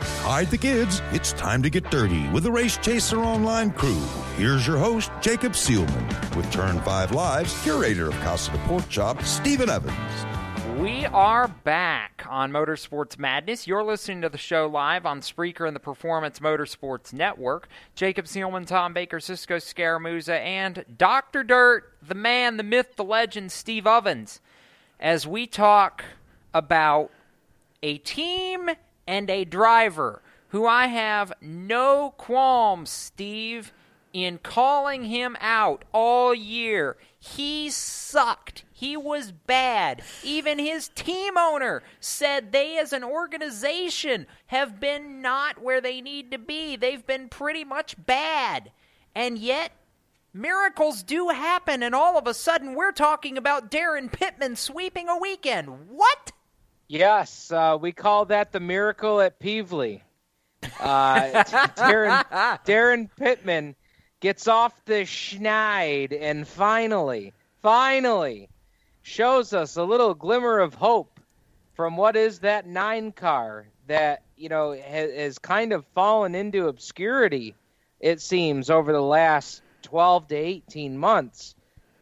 Hide the kids. It's time to get dirty with the Race Chaser Online crew. Here's your host, Jacob Seelman, with Turn 5 Live's curator of Casa de Pork Chop, Stephen Evans. We are back on Motorsports Madness. You're listening to the show live on Spreaker and the Performance Motorsports Network. Jacob Seelman, Tom Baker, Cisco Scaramuza, and Dr. Dirt, the man, the myth, the legend, Steve Ovens, as we talk about a team and a driver who I have no qualms, Steve, in calling him out all year. He sucked. He was bad. Even his team owner said they, as an organization, have been not where they need to be. They've been pretty much bad. And yet, miracles do happen, and all of a sudden, we're talking about Daryn Pittman sweeping a weekend. What? Yes, uh, we call that the miracle at Pevely. Uh, Daryn, Daryn Pittman gets off the schneid and finally, finally shows us a little glimmer of hope from what is that nine car that you know has, has kind of fallen into obscurity. It seems over the last twelve to eighteen months.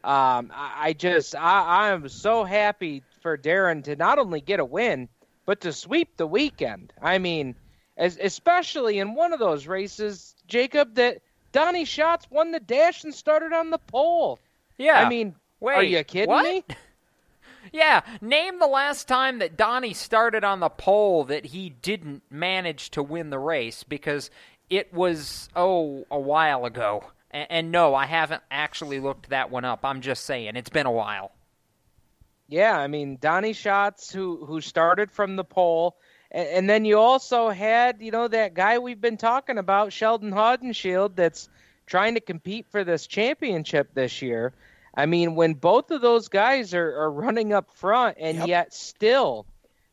Um, I, I just I, I am so happy for Daryn to not only get a win, but to sweep the weekend. I mean, as, especially in one of those races, Jacob, that Donny Schatz won the dash and started on the pole. Yeah. I mean, Wait, are you kidding what? me? Yeah, name the last time that Donny started on the pole that he didn't manage to win the race because it was, oh, a while ago. And, and no, I haven't actually looked that one up. I'm just saying, it's been a while. Yeah, I mean Donny Schatz, who who started from the pole, and, and, then you also had you know that guy we've been talking about, Sheldon Haudenschild, that's trying to compete for this championship this year. I mean, when both of those guys are, are running up front, and Yep. yet still,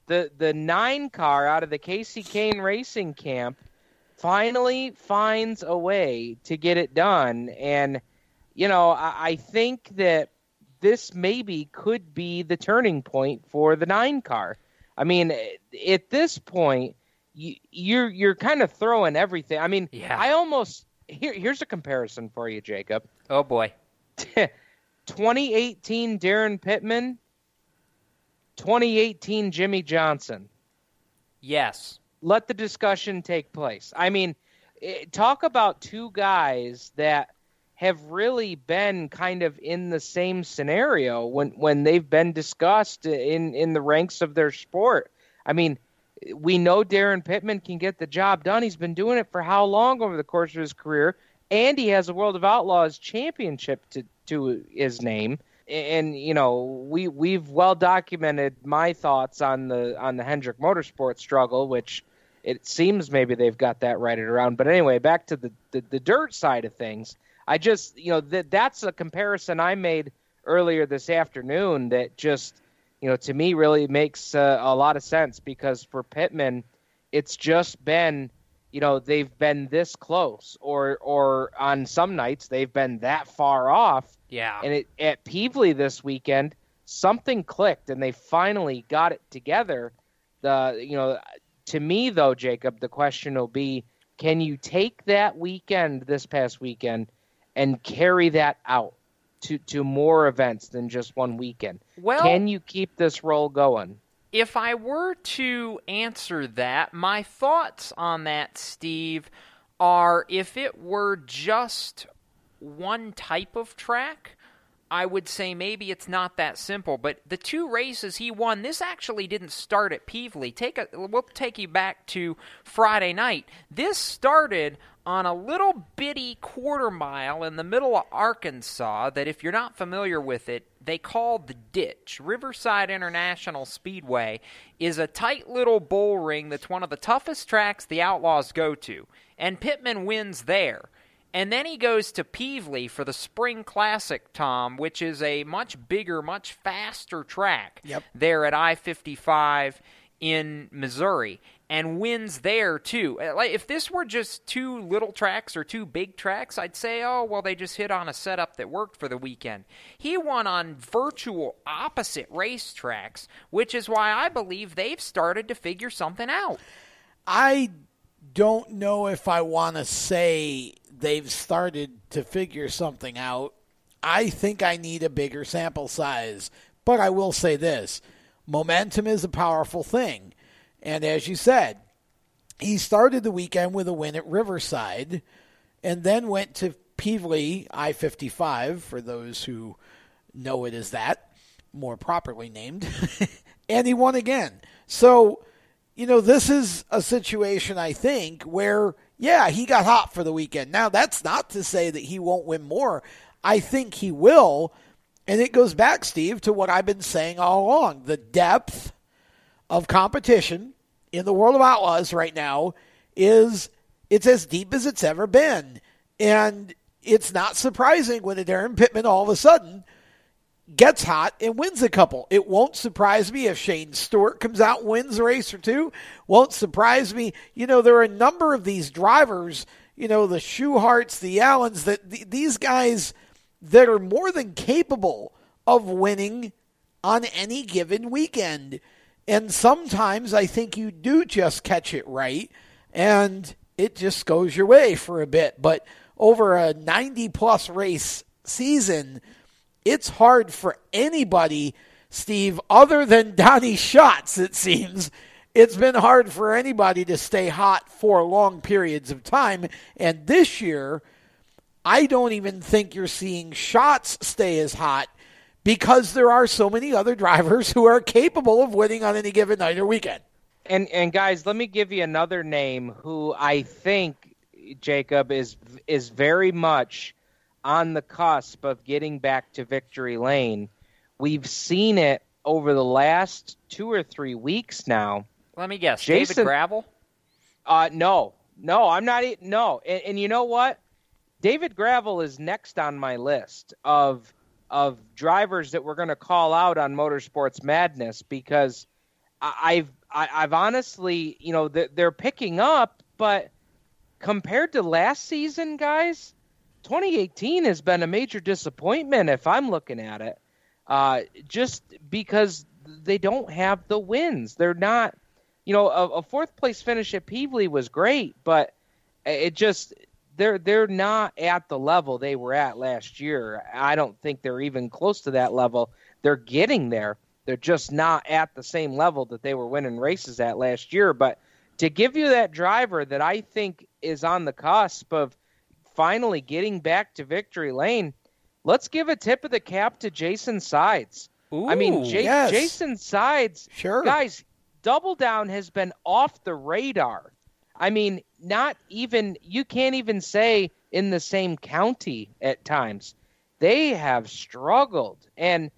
the the nine car out of the Kasey Kahne Racing Camp finally finds a way to get it done, and you know I, I think that this maybe could be the turning point for the nine car. I mean, at this point, you, you're you're kind of throwing everything. I mean, yeah. I almost here. Here's a comparison for you, Jacob. Oh boy, 2018 Daryn Pittman, 2018 Jimmie Johnson. Yes. Let the discussion take place. I mean, eh, talk about two guys that have really been kind of in the same scenario when when they've been discussed in in the ranks of their sport. I mean, we know Daryn Pittman can get the job done. He's been doing it for how long over the course of his career, and he has a World of Outlaws championship to to his name. And you know, we we've well documented my thoughts on the on the Hendrick Motorsport struggle, which it seems maybe they've got that righted around. But anyway, back to the the, the dirt side of things. I just, you know, that that's a comparison I made earlier this afternoon that just, you know, to me really makes uh, a lot of sense because for Pittman, it's just been, you know, they've been this close, or or on some nights they've been that far off. Yeah. And it, at Pevely this weekend, something clicked and they finally got it together. The, you know, to me though, Jacob, the question will be, can you take that weekend, this past weekend, and carry that out to, to more events than just one weekend? Well- can you keep this roll going? if I were to answer that, my thoughts on that, Steve, are if it were just one type of track, I would say maybe it's not that simple. But the two races he won, this actually didn't start at Pevely. Take a, we'll take you back to Friday night. This started on a little bitty quarter mile in the middle of Arkansas that, if you're not familiar with it, they call the ditch. Riverside International Speedway is a tight little bull ring that's one of the toughest tracks the Outlaws go to. And Pittman wins there. And then he goes to Pevely for the Spring Classic, Tom, which is a much bigger, much faster track yep. there at I 55 in Missouri and wins there too. Uh, like if this were just two little tracks or two big tracks, I'd say, oh well, they just hit on a setup that worked for the weekend. He won on virtual opposite racetracks, which is why I believe they've started to figure something out. I don't know if I want to say they've started to figure something out. I think I need a bigger sample size, but I will say this momentum is a powerful thing. And as you said, he started the weekend with a win at Riverside and then went to Pevely I 55, for those who know it as that, more properly named, and he won again. So, you know, this is a situation, I think, where, yeah, he got hot for the weekend. Now, that's not to say that he won't win more. I think he will. And it goes back, Steve, to what I've been saying all along the depth of competition in the world of outlaws right now is it's as deep as it's ever been. And it's not surprising when a Daryn Pittman all of a sudden gets hot and wins a couple. It won't surprise me if Shane Stewart comes out and wins a race or two. Won't surprise me. You know, there are a number of these drivers, you know, the Schucharts, the Allens, that th- these guys that are more than capable of winning on any given weekend. And sometimes I think you do just catch it right and it just goes your way for a bit. But over a 90 plus race season, it's hard for anybody, Steve, other than Donny Schatz, it seems. It's been hard for anybody to stay hot for long periods of time. And this year, I don't even think you're seeing Schatz stay as hot because there are so many other drivers who are capable of winning on any given night or weekend. And and guys, let me give you another name who I think Jacob is is very much on the cusp of getting back to victory lane. We've seen it over the last two or three weeks now. Let me guess, Jason, David Gravel. Uh, no, no, I'm not. No, and, and you know what? David Gravel is next on my list of of drivers that we're going to call out on Motorsports Madness because I've I, have honestly, you know, they're picking up, but compared to last season, guys, 2018 has been a major disappointment if I'm looking at it. Uh, just because they don't have the wins, they're not. You know, a, a fourth place finish at Pevely was great, but it just they're they're not at the level they were at last year. I don't think they're even close to that level. They're getting there. They're just not at the same level that they were winning races at last year. But to give you that driver that I think is on the cusp of finally getting back to victory lane, let's give a tip of the cap to Jason Sides. Ooh, I mean, J- yes. Jason Sides, sure, guys. Double Down has been off the radar. I mean, not even you can't even say in the same county at times. They have struggled, and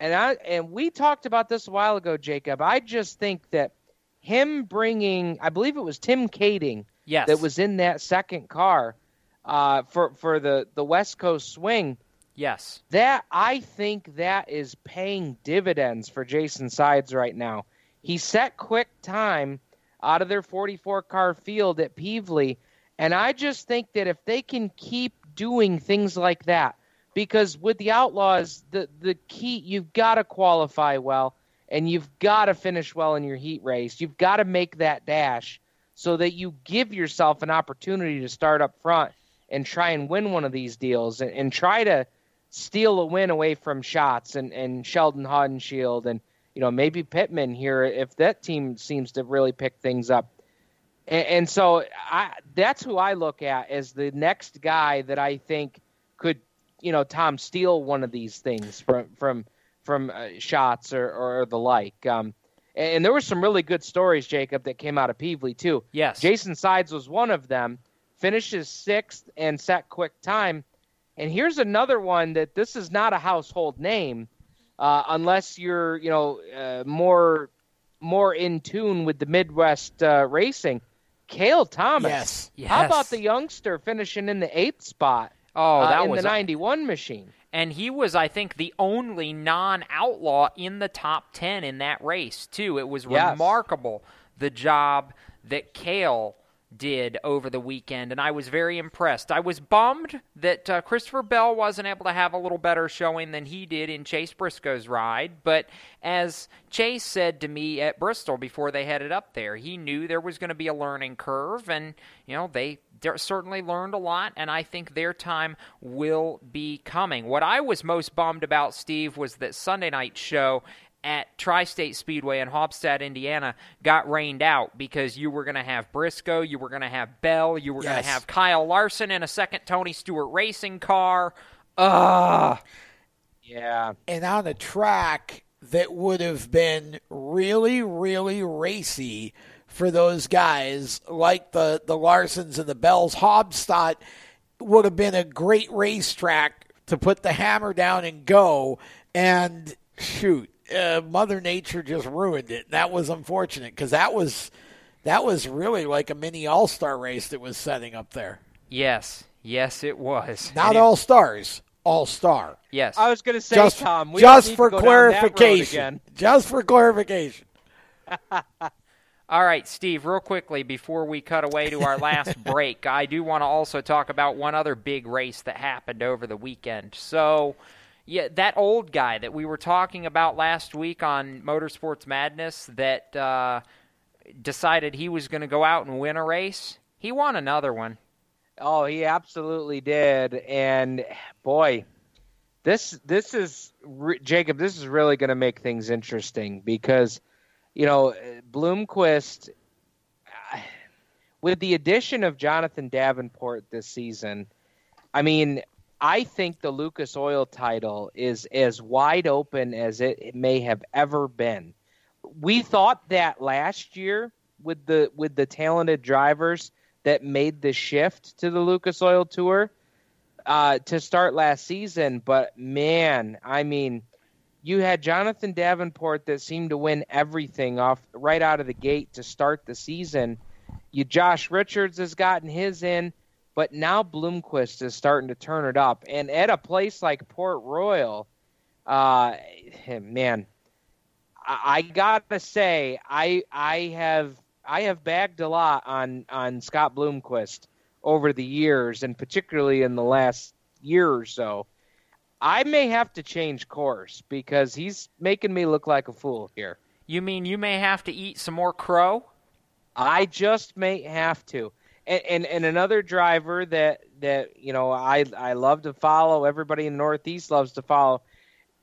and I and we talked about this a while ago, Jacob. I just think that him bringing, I believe it was Tim Kaeding, yes. that was in that second car uh, for for the the West Coast swing. Yes, that I think that is paying dividends for Jason Sides right now. He set quick time out of their 44 car field at Pevely. And I just think that if they can keep doing things like that, because with the Outlaws, the, the key, you've got to qualify well and you've got to finish well in your heat race. You've got to make that dash so that you give yourself an opportunity to start up front and try and win one of these deals and, and try to steal a win away from Schatz and, and Sheldon Haudenschild and you know, maybe Pittman here if that team seems to really pick things up. And, and so I, that's who I look at as the next guy that I think could, you know, Tom steal one of these things from from from uh, Schatz or, or the like. Um, and, and there were some really good stories, Jacob, that came out of Pevely too. Yes, Jason Sides was one of them. Finishes sixth and set quick time. And here's another one that this is not a household name, uh, unless you're you know uh, more more in tune with the Midwest uh, racing. Cale Thomas. Yes. yes. How about the youngster finishing in the eighth spot? Oh, uh, that in was the a- '91 machine. And he was, I think, the only non outlaw in the top 10 in that race, too. It was Yes. remarkable the job that Cale did over the weekend, and I was very impressed. I was bummed that uh, Christopher Bell wasn't able to have a little better showing than he did in Chase Briscoe's ride, but as Chase said to me at Bristol before they headed up there, he knew there was going to be a learning curve, and, you know, they they certainly learned a lot, and I think their time will be coming. What I was most bummed about, Steve, was that Sunday night show at Tri State Speedway in Haubstadt, Indiana, got rained out because you were going to have Briscoe, you were going to have Bell, you were going to have Kyle Larson in a second Tony Stewart racing car. Ugh. Yeah. and on a track that would have been really, really racy for those guys, like the the Larsons and the Bells. Haubstadt would have been a great racetrack to put the hammer down and go. And shoot, uh, Mother Nature just ruined it. That was unfortunate because that was that was really like a mini All Star race that was setting up there. Yes, yes, it was. Not it- All Stars, All Star. Yes. I was going to say, just, Tom, we just for to go down that road clarification. again. Just for clarification. All right, Steve, real quickly before we cut away to our last break, I do want to also talk about one other big race that happened over the weekend. So, yeah, that old guy that we were talking about last week on Motorsports Madness that uh, decided he was going to go out and win a race, he won another one. Oh, he absolutely did. And boy, this this is Jacob. This is really going to make things interesting because you know Bloomquist, with the addition of Jonathan Davenport this season, I mean, I think the Lucas Oil title is as wide open as it, may have ever been. We thought that last year with the with the talented drivers that made the shift to the Lucas Oil Tour uh, to start last season, but man, I mean, you had Jonathan Davenport that seemed to win everything off right out of the gate to start the season. You Josh Richards has gotten his in, but now Bloomquist is starting to turn it up, and at a place like Port Royal, uh, man, I, I gotta say, I I have I have bagged a lot on on Scott Bloomquist over the years, and particularly in the last year or so. I may have to change course because he's making me look like a fool here. You mean you may have to eat some more crow? I just may have to. And, and and another driver that that you know I I love to follow. Everybody in the Northeast loves to follow.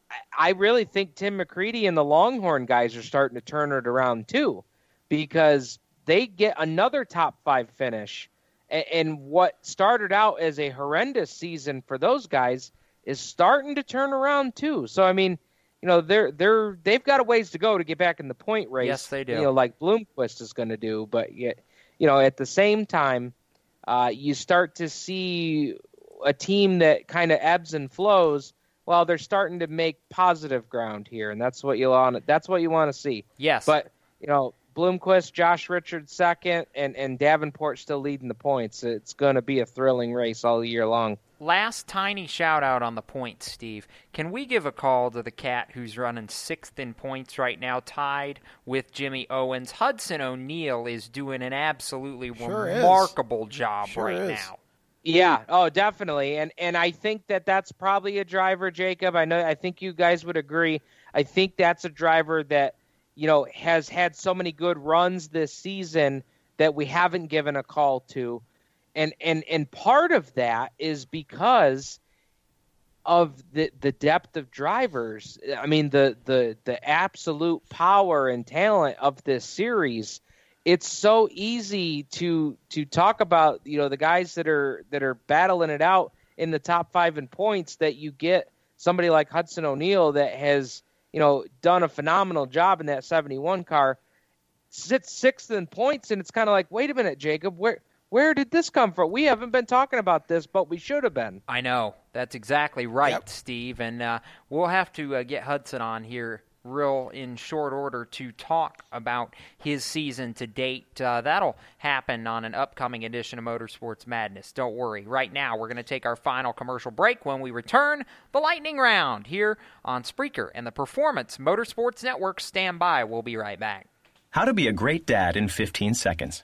I, I really think Tim McCreadie and the Longhorn guys are starting to turn it around too, because they get another top five finish. And, and what started out as a horrendous season for those guys is starting to turn around too. So I mean, you know, they're they're they've got a ways to go to get back in the point race. Yes, they do. You know, like Bloomquist is going to do, but yet, you know, at the same time, uh, you start to see a team that kind of ebbs and flows. Well, they're starting to make positive ground here, and that's what you want. That's what you want to see. Yes. But you know, Bloomquist, Josh Richards second, and and Davenport still leading the points. It's going to be a thrilling race all year long. Last tiny shout out on the points, Steve. Can we give a call to the cat who's running sixth in points right now, tied with Jimmy Owens? Hudson O'Neal is doing an absolutely Sure is. remarkable job Sure right is. now. Yeah. Oh, definitely. And and I think that that's probably a driver, Jacob. I know. I think you guys would agree. I think that's a driver that you know has had so many good runs this season that we haven't given a call to, and and and part of that is because of the the depth of drivers. I mean the the the absolute power and talent of this series. It's so easy to to talk about you know the guys that are that are battling it out in the top five in points that you get somebody like Hudson O'Neal that has you know done a phenomenal job in that 71 car sits sixth in points and it's kind of like wait a minute Jacob where where did this come from? We haven't been talking about this, but we should have been. I know. That's exactly right, yep. Steve. And uh, we'll have to uh, get Hudson on here real in short order to talk about his season to date. Uh, that'll happen on an upcoming edition of Motorsports Madness. Don't worry. Right now, we're going to take our final commercial break. When we return, the lightning round here on Spreaker and the Performance Motorsports Network. Stand by. We'll be right back. How to be a great dad in 15 seconds.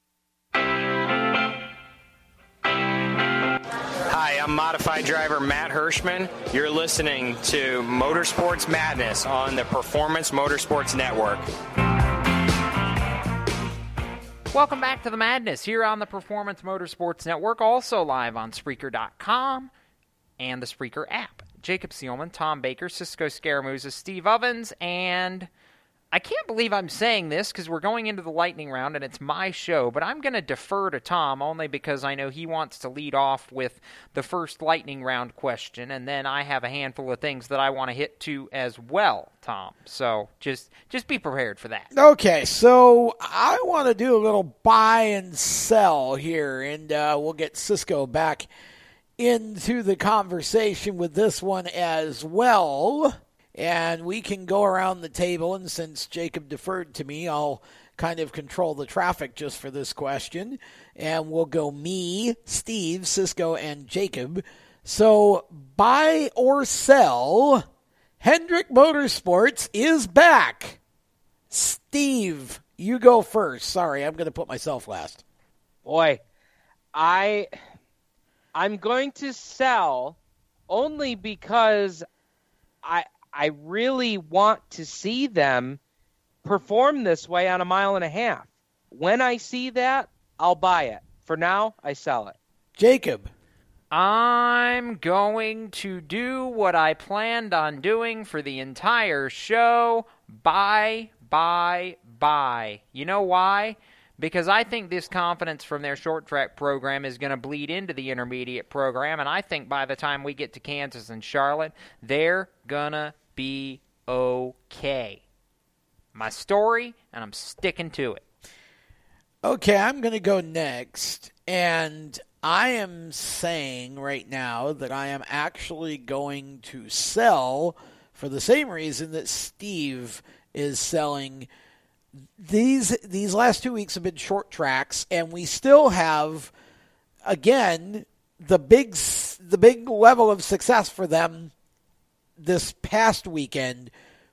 modified driver Matt Hirschman. You're listening to Motorsports Madness on the Performance Motorsports Network. Welcome back to the madness here on the Performance Motorsports Network, also live on Spreaker.com and the Spreaker app. Jacob Seelman, Tom Baker, Cisco Scaramuza, Steve Ovens, and I can't believe I'm saying this because we're going into the lightning round and it's my show, but I'm going to defer to Tom only because I know he wants to lead off with the first lightning round question, and then I have a handful of things that I want to hit to as well, Tom. So just just be prepared for that. Okay, so I want to do a little buy and sell here, and uh, we'll get Cisco back into the conversation with this one as well and we can go around the table. And since Jacob deferred to me, I'll kind of control the traffic just for this question. And we'll go me, Steve, Cisco, and Jacob. So buy or sell, Hendrick Motorsports is back. Steve, you go first. Sorry, I'm going to put myself last. Boy, I I'm going to sell only because I I really want to see them perform this way on a mile and a half. When I see that, I'll buy it. For now, I sell it. Jacob. I'm going to do what I planned on doing for the entire show buy bye bye. You know why? Because I think this confidence from their short track program is going to bleed into the intermediate program, and I think by the time we get to Kansas and Charlotte, they're going to be okay. My story, and I'm sticking to it. Okay, I'm going to go next. And I am saying right now that I am actually going to sell for the same reason that Steve is selling. These these last two weeks have been short tracks, and we still have again the big the big level of success for them this past weekend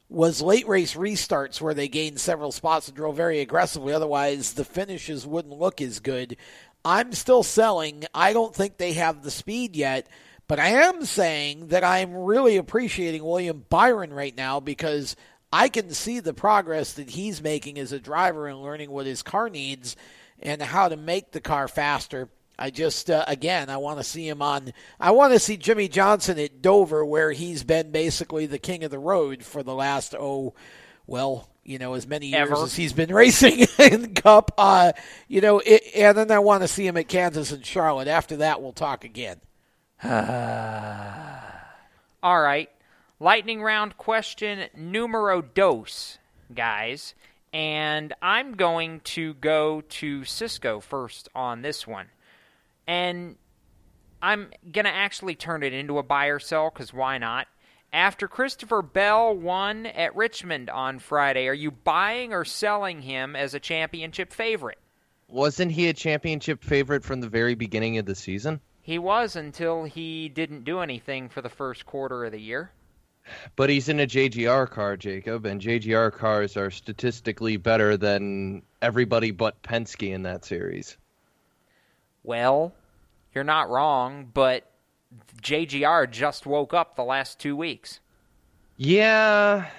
was late race restarts where they gained several spots and drove very aggressively. Otherwise, the finishes wouldn't look as good. I'm still selling. I don't think they have the speed yet, but I am saying that I'm really appreciating William Byron right now because I can see the progress that he's making as a driver and learning what his car needs and how to make the car faster. I just uh, again I want to see him on. I want to see Jimmie Johnson at Dover, where he's been basically the king of the road for the last oh, well, you know, as many years Ever. as he's been racing in Cup. Uh, you know, it, and then I want to see him at Kansas and Charlotte. After that, we'll talk again. All right. Lightning round question numero dos, guys. And I'm going to go to Cisco first on this one. And I'm going to actually turn it into a buy or sell because why not? After Christopher Bell won at Richmond on Friday, are you buying or selling him as a championship favorite? Wasn't he a championship favorite from the very beginning of the season? He was until he didn't do anything for the first quarter of the year. But he's in a JGR car, Jacob, and JGR cars are statistically better than everybody but Penske in that series. Well, you're not wrong, but JGR just woke up the last two weeks. Yeah,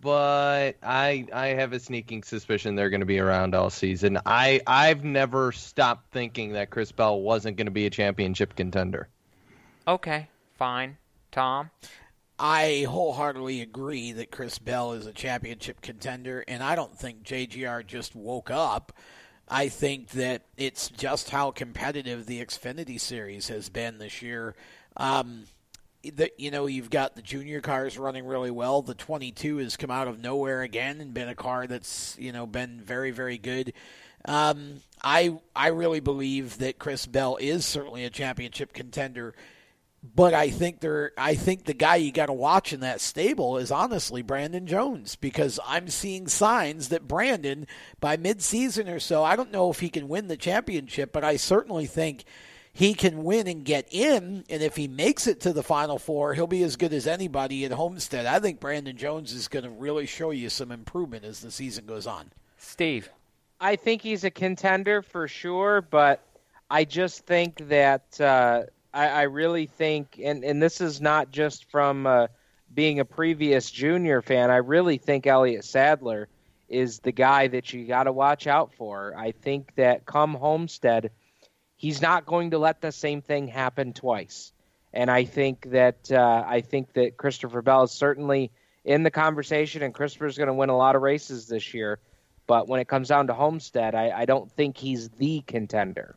but I I have a sneaking suspicion they're going to be around all season. I I've never stopped thinking that Chris Bell wasn't going to be a championship contender. Okay, fine. Tom? I wholeheartedly agree that Chris Bell is a championship contender, and I don't think JGR just woke up. I think that it's just how competitive the Xfinity Series has been this year. Um, you know, you've got the junior cars running really well. The 22 has come out of nowhere again and been a car that's you know been very very good. Um, I I really believe that Chris Bell is certainly a championship contender. But I think there, I think the guy you got to watch in that stable is honestly Brandon Jones because I'm seeing signs that Brandon, by midseason or so, I don't know if he can win the championship, but I certainly think he can win and get in. And if he makes it to the final four, he'll be as good as anybody at Homestead. I think Brandon Jones is going to really show you some improvement as the season goes on. Steve. I think he's a contender for sure, but I just think that uh, I, I, really think, and, and this is not just from uh, being a previous junior fan, I really think Elliott Sadler is the guy that you got to watch out for. I think that come Homestead, he's not going to let the same thing happen twice. And I think that uh, I think that Christopher Bell is certainly in the conversation, and Christopher's going to win a lot of races this year. But when it comes down to Homestead, I, I don't think he's the contender.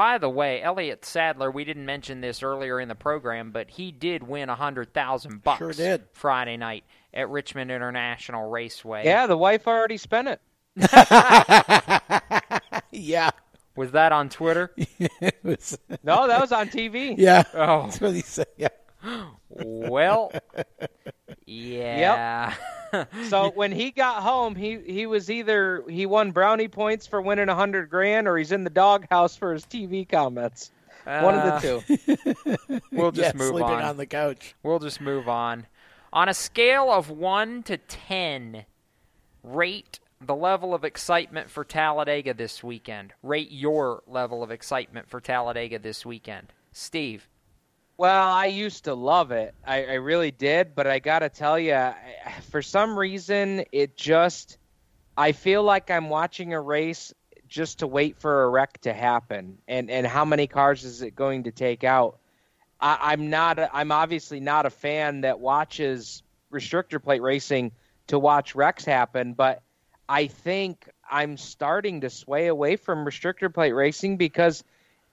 By the way, Elliott Sadler, we didn't mention this earlier in the program, but he did win a hundred thousand bucks sure did. Friday night at Richmond International Raceway. Yeah, the wife already spent it. yeah. Was that on Twitter? was... No, that was on TV. Yeah. Oh. That's what he said. Yeah. Well, yeah. Yep. so when he got home, he he was either he won brownie points for winning a hundred grand, or he's in the doghouse for his TV comments. Uh, One of the two. we'll just yeah, move sleeping on. on the couch. We'll just move on. On a scale of one to ten, rate the level of excitement for Talladega this weekend. Rate your level of excitement for Talladega this weekend, Steve. Well, I used to love it. I, I really did, but I got to tell you, for some reason, it just. I feel like I'm watching a race just to wait for a wreck to happen, and and how many cars is it going to take out? I, I'm not. A, I'm obviously not a fan that watches restrictor plate racing to watch wrecks happen. But I think I'm starting to sway away from restrictor plate racing because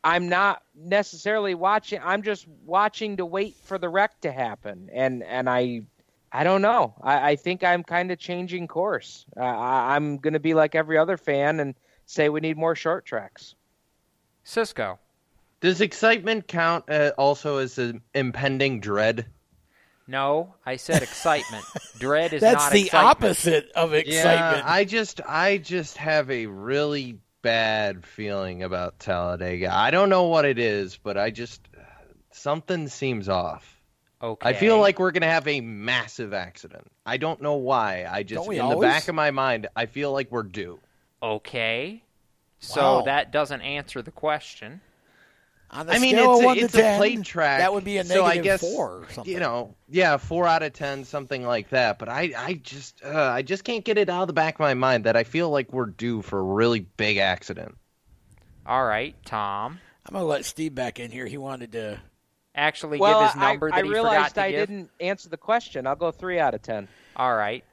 I'm not necessarily watching. I'm just watching to wait for the wreck to happen, and and I. I don't know. I, I think I'm kind of changing course. Uh, I, I'm going to be like every other fan and say we need more short tracks. Cisco. Does excitement count uh, also as an impending dread? No, I said excitement. dread is That's not the excitement. opposite of excitement. Yeah, I just I just have a really bad feeling about Talladega. I don't know what it is, but I just something seems off. Okay. I feel like we're gonna have a massive accident. I don't know why. I just Don't we in the back of my mind, I feel like we're due. Okay. So Wow. that doesn't answer the question. On the I mean, scale it's, of a, one it's to a 10, plate track. That would be a so I guess, four or something. You know, yeah, four out of ten, something like that. But I, I just, uh, I just can't get it out of the back of my mind that I feel like we're due for a really big accident. All right, Tom. I'm gonna let Steve back in here. He wanted to. Actually, well, give his number I, that he realized forgot to I give. didn't answer the question. I'll go three out of ten. All right.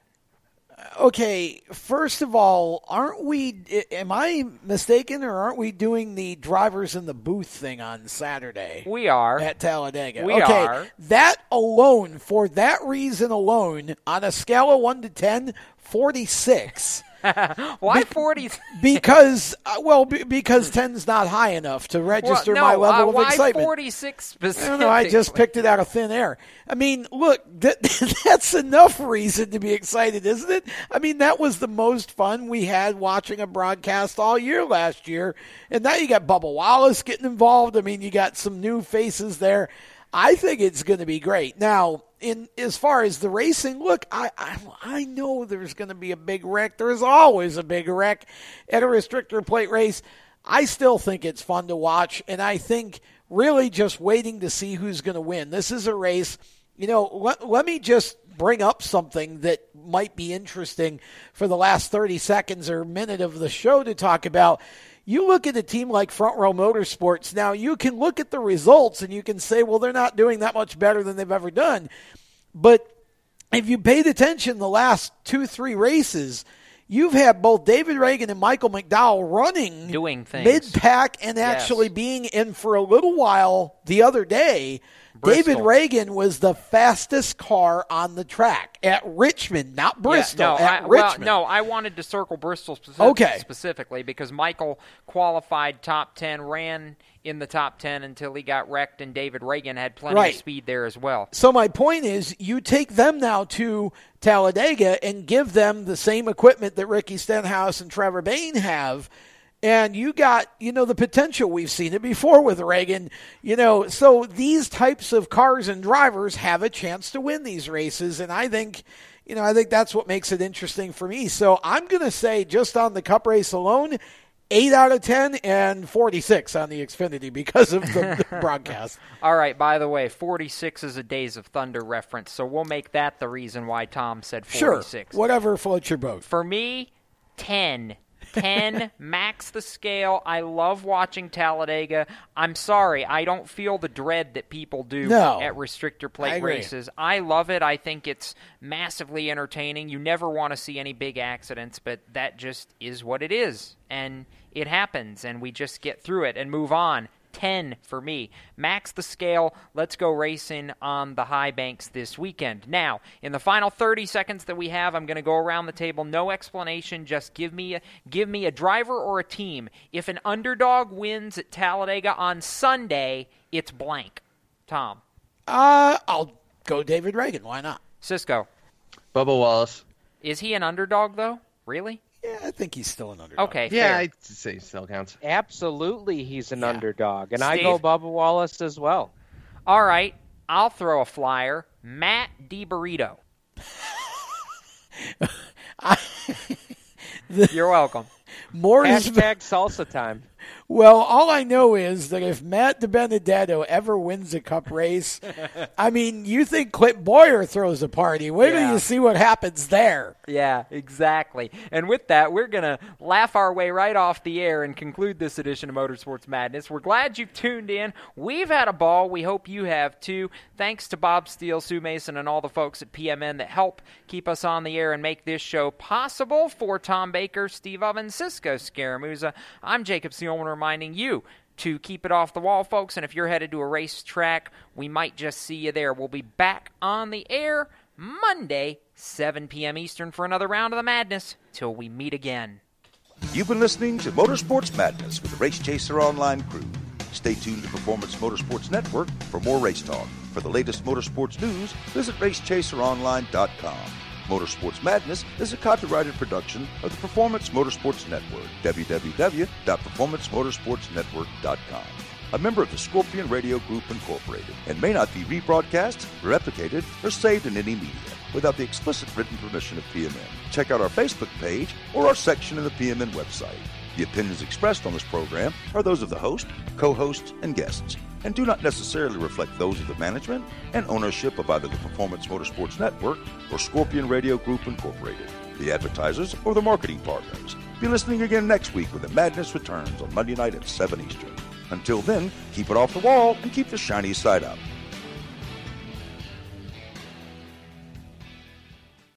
Okay, first of all, aren't we? Am I mistaken, or aren't we doing the drivers in the booth thing on Saturday? We are at Talladega. We okay, are. that alone, for that reason alone, on a scale of one to 10, 46. Why forty? because uh, well, be, because 10's not high enough to register no, my level uh, of why excitement. I specifically. don't know. I just picked it out of thin air. I mean, look, that, that's enough reason to be excited, isn't it? I mean, that was the most fun we had watching a broadcast all year last year, and now you got Bubba Wallace getting involved. I mean, you got some new faces there. I think it's going to be great. Now, in as far as the racing, look, I I, I know there's going to be a big wreck. There's always a big wreck at a restrictor plate race. I still think it's fun to watch, and I think really just waiting to see who's going to win. This is a race. You know, let, let me just bring up something that might be interesting for the last 30 seconds or minute of the show to talk about. You look at a team like Front Row Motorsports. Now, you can look at the results and you can say, well, they're not doing that much better than they've ever done. But if you paid attention the last two, three races, you've had both David Ragan and Michael McDowell running Doing things. mid pack and Yes. actually being in for a little while the other day. David Ragan was the fastest car on the track at Richmond, not Bristol, Yeah, no, at I, well, Richmond. no, I wanted to circle Bristol specific, Okay. specifically because Michael qualified top 10, ran in the top 10 until he got wrecked, and David Ragan had plenty Right. of speed there as well. So my point is, you take them now to Talladega and give them the same equipment that Ricky Stenhouse and Trevor Bayne have, and you got you know the potential. We've seen it before with Ragan. You know, so these types of cars and drivers have a chance to win these races, and I think. You know, I think that's what makes it interesting for me. So I'm going to say, just on the Cup race alone, eight out of ten and forty six on the Xfinity because of the, the broadcast. All right, by the way, 46 is a Days of Thunder reference, so we'll make that the reason why Tom said Sure, 46. whatever floats your boat. For me, 10. 10, max the scale. I love watching Talladega. I'm sorry, I don't feel the dread that people do No. at restrictor plate agree. races. I love it. I think it's massively entertaining. You never want to see any big accidents, but that just is what it is. And it happens, and we just get through it and move on. 10 for me. Max the scale. Let's go racing on the high banks this weekend. Now, in the final 30 seconds that we have, I'm going to go around the table. No explanation. Just give me a, give me a driver or a team. If an underdog wins at Talladega on Sunday, it's blank. Tom. Uh, I'll go David Ragan. Why not? Cisco. Bubba Wallace. Is he an underdog though? Really? Yeah, I think he's still an underdog. Okay. Yeah, fair. I'd say he still counts. Absolutely, he's an underdog, and I Steve? go Bubba Wallace as well. All right. I'll throw a flyer. Matt DiBurrito. You're welcome. More is Hashtag salsa time. Well, all I know is that if Matt DiBenedetto ever wins a cup race, I mean, you think Clint Bowyer throws a party. Wait till Yeah. you see what happens there. Yeah, exactly. And with that, we're going to laugh our way right off the air and conclude this edition of Motorsports Madness. We're glad you've tuned in. We've had a ball. We hope you have too. Thanks to Bob Steele, Sue Mason, and all the folks at PMN that help keep us on the air and make this show possible. For Tom Baker, Steve Ovens, Cisco Scaramuza, I'm Jacob Seelman reminding you to keep it off the wall, folks. And if you're headed to a racetrack, we might just see you there. We'll be back on the air Monday, 7 p.m. Eastern, for another round of the madness. Till we meet again. You've been listening to Motorsports Madness with the Race Chaser Online crew. Stay tuned to Performance Motorsports Network for more race talk. For the latest motorsports news, visit racechaseronline.com. Motorsports Madness is a copyrighted production of the Performance Motorsports Network, www.performancemotorsportsnetwork.com. A member of the Scorpion Radio Group Incorporated, and may not be rebroadcast, replicated, or saved in any media without the explicit written permission of PMN. Check out our Facebook page or our section of the PMN website. The opinions expressed on this program are those of the host, co hosts, and guests, and do not necessarily reflect those of the management and ownership of either the Performance Motorsports Network or Scorpion Radio Group Incorporated, the advertisers, or the marketing partners. Be listening again next week when the madness returns on Monday night at 7 Eastern. Until then, keep it off the wall and keep the shiny side up.